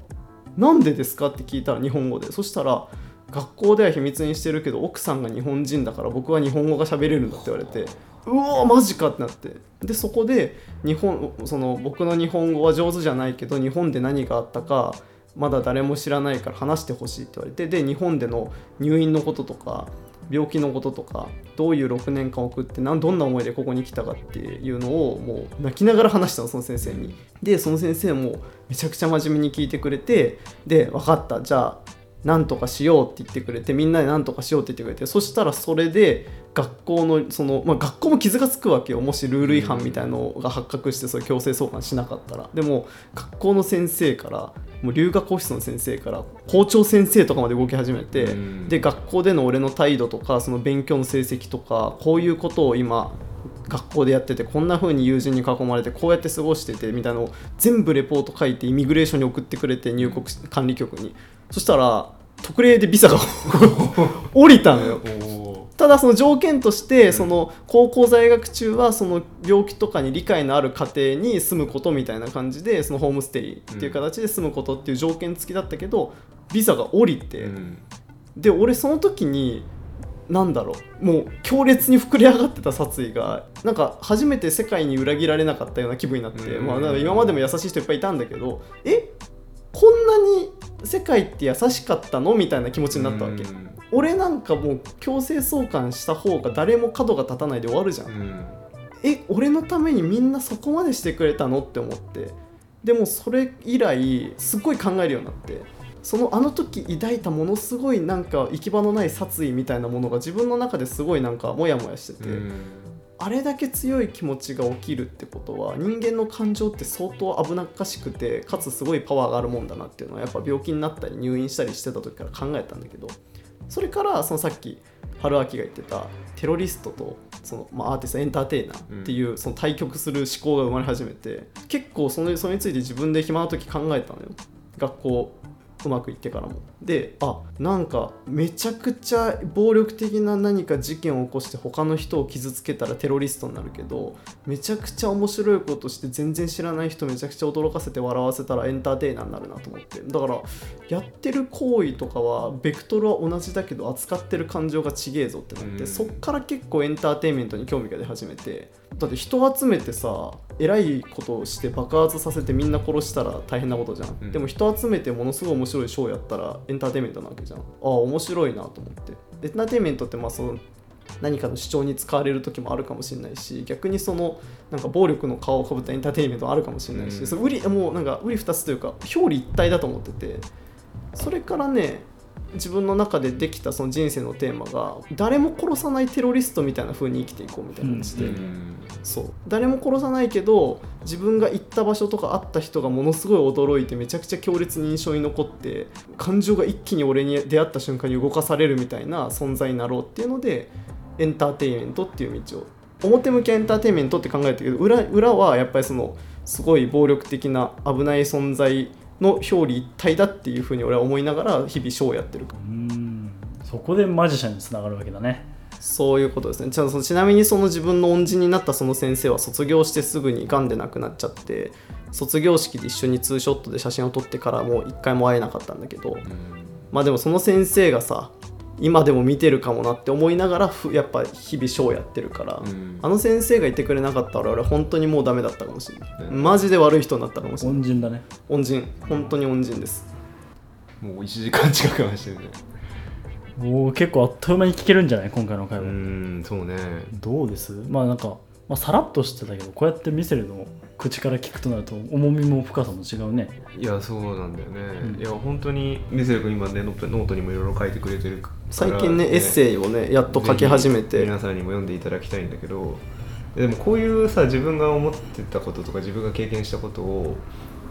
なんでですかって聞いたら日本語で。そしたら学校では秘密にしてるけど奥さんが日本人だから僕は日本語が喋れるんだって言われてうおマジかってなって。でそこで日本その僕の日本語は上手じゃないけど日本で何があったかまだ誰も知らないから話してほしいって言われてで日本での入院のこととか病気のこととかどういう6年間送ってなんどんな思いでここに来たかっていうのをもう泣きながら話したのその先生に。でその先生もめちゃくちゃ真面目に聞いてくれてで分かった。じゃあなんとかしようって言ってくれてみんなでなんとかしようって言ってくれてそしたらそれで学校のその、まあ、学校も傷がつくわけよもしルール違反みたいなのが発覚してそれ強制送還しなかったら。でも学校の先生からもう留学オフィスの先生から校長先生とかまで動き始めてうん。で学校での俺の態度とかその勉強の成績とかこういうことを今学校でやっててこんな風に友人に囲まれてこうやって過ごしててみたいなのを全部レポート書いてイミグレーションに送ってくれて入国管理局にそしたら特例でビザが 降りたのよ。おただその条件としてその高校在学中はその病気とかに理解のある家庭に住むことみたいな感じでそのホームステイっていう形で住むことっていう条件付きだったけどビザが降りて、うん。で俺その時になんだろうもう強烈に膨れ上がってた殺意がなんか初めて世界に裏切られなかったような気分になって、うん。まあ、今までも優しい人いっぱいいたんだけどえ？こんなに世界って優しかったの？みたいな気持ちになったわけ、うん。俺なんかもう強制送還した方が誰も角が立たないで終わるじゃん、うん。え俺のためにみんなそこまでしてくれたの？って思って。でもそれ以来すっごい考えるようになって。そのあの時抱いたものすごいなんか行き場のない殺意みたいなものが自分の中ですごいなんかモヤモヤしてて、うんあれだけ強い気持ちが起きるってことは人間の感情って相当危なっかしくてかつすごいパワーがあるもんだなっていうのはやっぱ病気になったり入院したりしてた時から考えたんだけどそれからそのさっき春秋が言ってたテロリストとその、まあ、アーティストエンターテイナーっていうその対局する思考が生まれ始めて結構そのそれについて自分で暇な時考えたのよ。学校うまくいってからもであなんかめちゃくちゃ暴力的な何か事件を起こして他の人を傷つけたらテロリストになるけどめちゃくちゃ面白いことして全然知らない人めちゃくちゃ驚かせて笑わせたらエンターテイナーになるなと思って。だからやってる行為とかはベクトルは同じだけど扱ってる感情がちげえぞってなって、うん。そっから結構エンターテインメントに興味が出始めて。だって人集めてさ偉いことをして爆発させてみんな殺したら大変なことじゃん、うん。でも人集めてものすごい面白いショーやったらエエンターテインメントなわけじゃん。ああ面白いなと思って。エンターテインメントってまあその何かの主張に使われる時もあるかもしれないし逆にそのなんか暴力の顔をかぶったエンターテインメントもあるかもしれないし、うんその売りもうなんかうり二つというか表裏一体だと思ってて。それからね自分の中でできたその人生のテーマが誰も殺さないテロリストみたいな風に生きていこうみたいな話で、うん。そう。誰も殺さないけど自分が行った場所とか会った人がものすごい驚いてめちゃくちゃ強烈に印象に残って感情が一気に俺に出会った瞬間に動かされるみたいな存在になろうっていうのでエンターテインメントっていう道を。表向きはエンターテインメントって考えたけど裏裏はやっぱりそのすごい暴力的な危ない存在の表裏一体だっていうふうに俺は思いながら日々ショーをやってるうん。そこでマジシャンにつながるわけだね。そういうことですね。ちゃんとちなみにその自分の恩人になったその先生は卒業してすぐに癌で亡くなっちゃって卒業式で一緒にツーショットで写真を撮ってからもう一回も会えなかったんだけどまあでもその先生がさ今でも見てるかもなって思いながらふやっぱ日々ショーやってるから、うん。あの先生がいてくれなかったら俺本当にもうダメだったかもしれない、うんマジで悪い人になったかもしれない。恩人だね。恩人。本当に恩人です。もう1時間近く話してるね。おお結構あっという間に聞けるんじゃない？今回の会う話、んそうね。どうです？まあなんか、まあ、さらっとしてたけどこうやってミセルの口から聞くとなると重みも深さも違うね。いやそうなんだよね、うん。いや本当にミセル君今ねノートノートにもいろいろ書いてくれてるから。最近ねエッセイをねやっと書き始めて。皆さんにも読んでいただきたいんだけど。でもこういうさ自分が思ってたこととか自分が経験したことを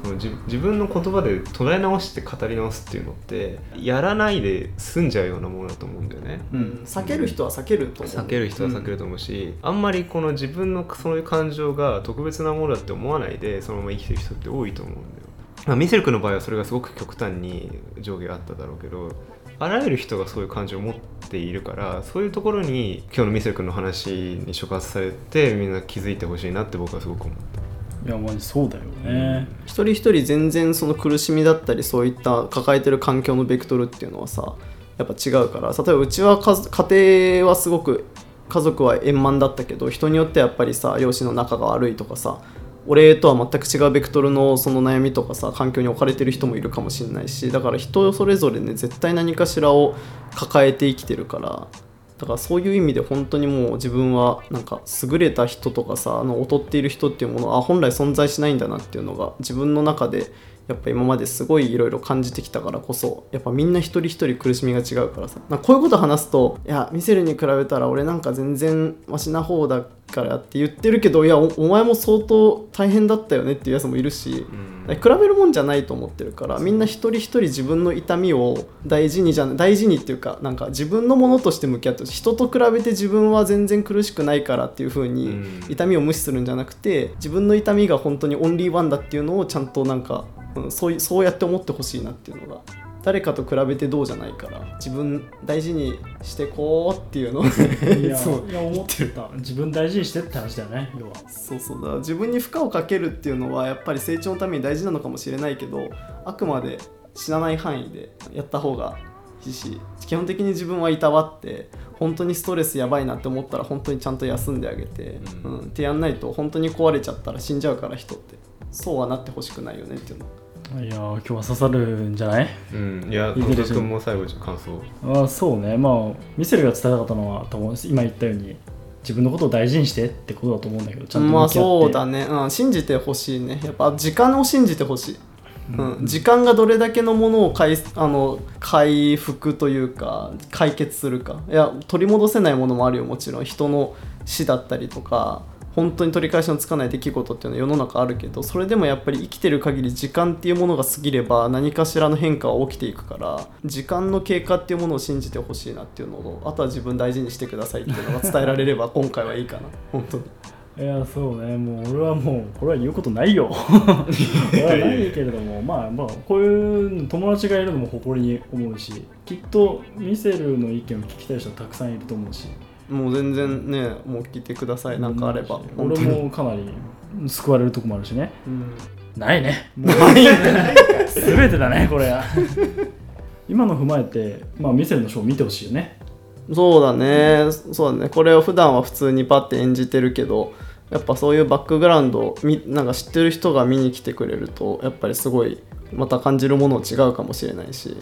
自自分の言葉で捉え直して語り直すっていうのってやらないで済んじゃうようなものだと思うんだよね。うん、避ける人は避けると思う避ける人は避けると思うし、あんまりこの自分のそういう感情が特別なものだって思わないでそのまま生きてる人って多いと思うんだよ。まあ、ミセル君の場合はそれがすごく極端に上下があっただろうけどあらゆる人がそういう感情を持っているからそういうところに今日のミセル君の話に触発されてみんな気づいてほしいなって僕はすごく思った。いやマジそうだよね、一人一人全然その苦しみだったりそういった抱えてる環境のベクトルっていうのはさやっぱ違うから。例えばうちは家庭はすごく家族は円満だったけど人によってやっぱりさ両親の仲が悪いとかさ俺とは全く違うベクトルのその悩みとかさ環境に置かれてる人もいるかもしれないしだから人それぞれね絶対何かしらを抱えて生きてるからだからそういう意味で本当にもう自分はなんか優れた人とかさあの劣っている人っていうものは本来存在しないんだなっていうのが自分の中でやっぱ今まですごいいろいろ感じてきたからこそやっぱみんな一人一人苦しみが違うからさ。なこういうこと話すといやミセルに比べたら俺なんか全然マシな方だからって言ってるけどいやおお前も相当大変だったよねっていうやつもいるし、比べるもんじゃないと思ってるからみんな一人一人自分の痛みを大事にじゃ大事にっていうかなんか自分のものとして向き合って人と比べて自分は全然苦しくないからっていう風にうん。痛みを無視するんじゃなくて自分の痛みが本当にオンリーワンだっていうのをちゃんとなんか、うん、そういそうやって思ってほしいなっていうのが誰かと比べてどうじゃないから自分大事にしてこうっていうのをいや そういや思ってた。自分大事にしてって話だよね要は。そうそう。だ自分に負荷をかけるっていうのはやっぱり成長のために大事なのかもしれないけどあくまで死なない範囲でやった方がいいし基本的に自分はいたわって本当にストレスやばいなって思ったら本当にちゃんと休んであげて、ううんんってやんないと本当に壊れちゃったら死んじゃうから人って。そうはなってほしくないよねっていうのいやー今日は刺さるんじゃない？うん、いや、いいですね小田君も最後に感想。あそうね。まあミセルが伝えたかったのは多分今言ったように自分のことを大事にしてってことだと思うんだけどちゃんとまあそうだね、うん、信じてほしいね。やっぱ時間を信じてほしい、うん時間がどれだけのものを回あの回復というか解決するか。いや取り戻せないものもあるよもちろん。人の死だったりとか本当に取り返しのつかない出来事っていうのは世の中あるけどそれでもやっぱり生きてる限り時間っていうものが過ぎれば何かしらの変化は起きていくから時間の経過っていうものを信じてほしいなっていうのをあとは自分大事にしてくださいっていうのが伝えられれば 今回はいいかな。本当に。いやそうね。もう俺はもうこれは言うことないよ。俺はないけれども。まあまあこういう友達がいるのも誇りに思うしきっとミセルの意見を聞きたい人はたくさんいると思うしもう全然ね、もう聞いてください、なんかあれば。本俺当に。もかなり救われるとこもあるしね。うん。ないね。もう 全てだねこれは。今の踏まえて、まあ、ミセルのショー見てほしいよね。そうだね、そうだね。これを普段は普通にパッて演じてるけど、やっぱそういうバックグラウンドをみなんか知ってる人が見に来てくれると、やっぱりすごいまた感じるもの違うかもしれないし。ね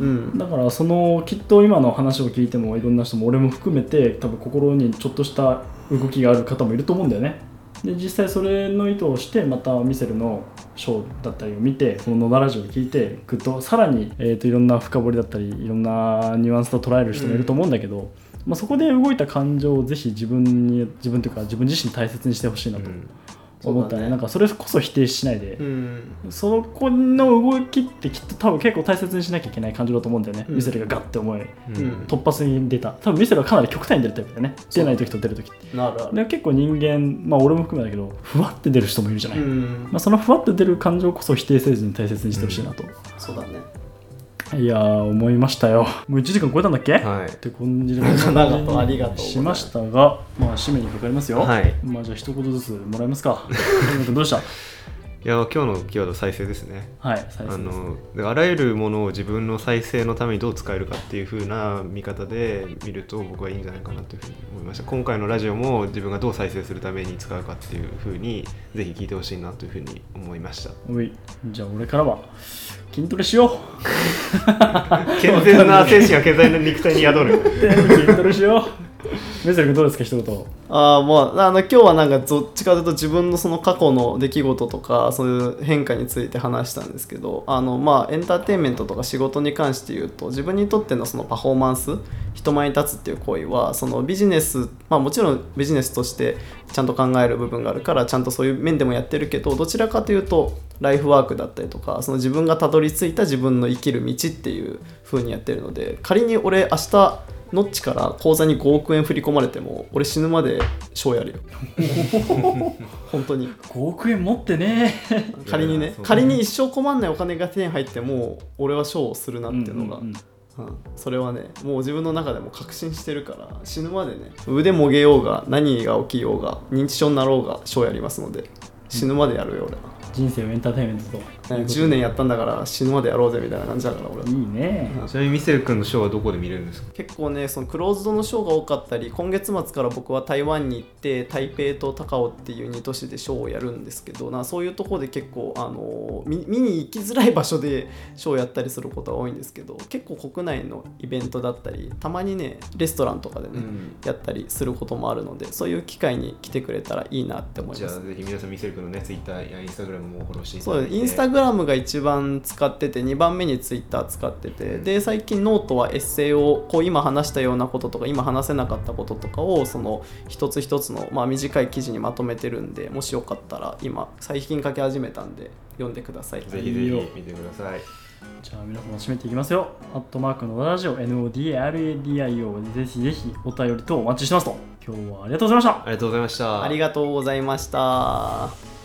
うん。だからそのきっと今の話を聞いてもいろんな人も俺も含めて多分心にちょっとした動きがある方もいると思うんだよねで実際それの意図をしてまたミセルのショーだったりを見てこの野田ラジオを聞いてぐっとさらに、えー、といろんな深掘りだったりいろんなニュアンスと捉える人もいると思うんだけど、まあ、そこで動いた感情をぜひ自分に自分というか自分自身大切にしてほしいなと思ったね,、そうだね。なんかそれこそ否定しないで、うん。そこの動きってきっと多分結構大切にしなきゃいけない感情だと思うんだよね、うん。ミセルがガッて思いうん。突発に出た。多分ミセルはかなり極端に出るタイプだよね。出ない時と出る時って。なる結構人間まあ俺も含めだけどふわって出る人もいるじゃない、うん。ま。あ、そのふわって出る感情こそ否定せずに大切にしてほしいなと、そうだね。いやー思いましたよ。もう1時間超えたんだっけ、はい。って感じで長々とありがとう。ございますしましたがまあ締めにかかりますよ。はい。まあじゃあ一言ずつもらえますか？どうした？いや今日のキーワード再生ですね。はい再生あです。のあらゆるものを自分の再生のためにどう使えるかっていう風な見方で見ると僕はいいんじゃないかなというふうに思いました。今回のラジオも自分がどう再生するために使うかっていう風にぜひ聞いてほしいなというふうに思いました。じゃあ俺からは筋トレしよう。健全な精神が健全な肉体に宿る。筋トレしようメゼル君どうですか一言。あーもうあの今日はなんかどっちかというと自分のその過去の出来事とかそういう変化について話したんですけどあのまあエンターテインメントとか仕事に関して言うと自分にとってのそのパフォーマンス人前に立つっていう行為はそのビジネスまあもちろんビジネスとしてちゃんと考える部分があるからちゃんとそういう面でもやってるけどどちらかというとライフワークだったりとかその自分がたどり着いた自分の生きる道っていう風にやってるので仮に俺明日ノッチから口座に5億円振り込まれても俺死ぬまでショーやるよ。本当に。5億円持ってね。仮にね仮に一生困んないお金が手に入っても俺はショーをするなっていうのが、うんうんうん。うん。それはねもう自分の中でも確信してるから死ぬまでね腕もげようが何が起きようが認知症になろうがショーやりますので死ぬまでやるよ俺は、人生をエンターテインメントと。ね10年やったんだから死ぬまでやろうぜみたいな感じだから俺は。いいね。ちなみにミセル君のショーはどこで見れるんですか？結構ねそのクローズドのショーが多かったり今月末から僕は台湾に行って台北と高雄っていう2都市でショーをやるんですけどなそういうところで結構、あの見見に行きづらい場所でショーをやったりすることが多いんですけど結構国内のイベントだったりたまにねレストランとかでね、やったりすることもあるのでそういう機会に来てくれたらいいなって思います。じゃあぜひ皆さんミセル君のねツイッターやインスタグラムもフォローしていたそうだいてインスタグラムが一番使ってて2番目にツイッター使っててで最近ノートはエッセイをこう今話したようなこととか今話せなかったこととかをその一つ一つの、まあ、短い記事にまとめてるんでもしよかったら今最近書き始めたんで読んでください。ぜひぜひ見てください。じゃあ皆様締めていきますよ。アットマークのラジオ NODARADIO ぜひぜひお便りとお待ちしてますと。今日はありがとうございました。ありがとうございました。ありがとうございました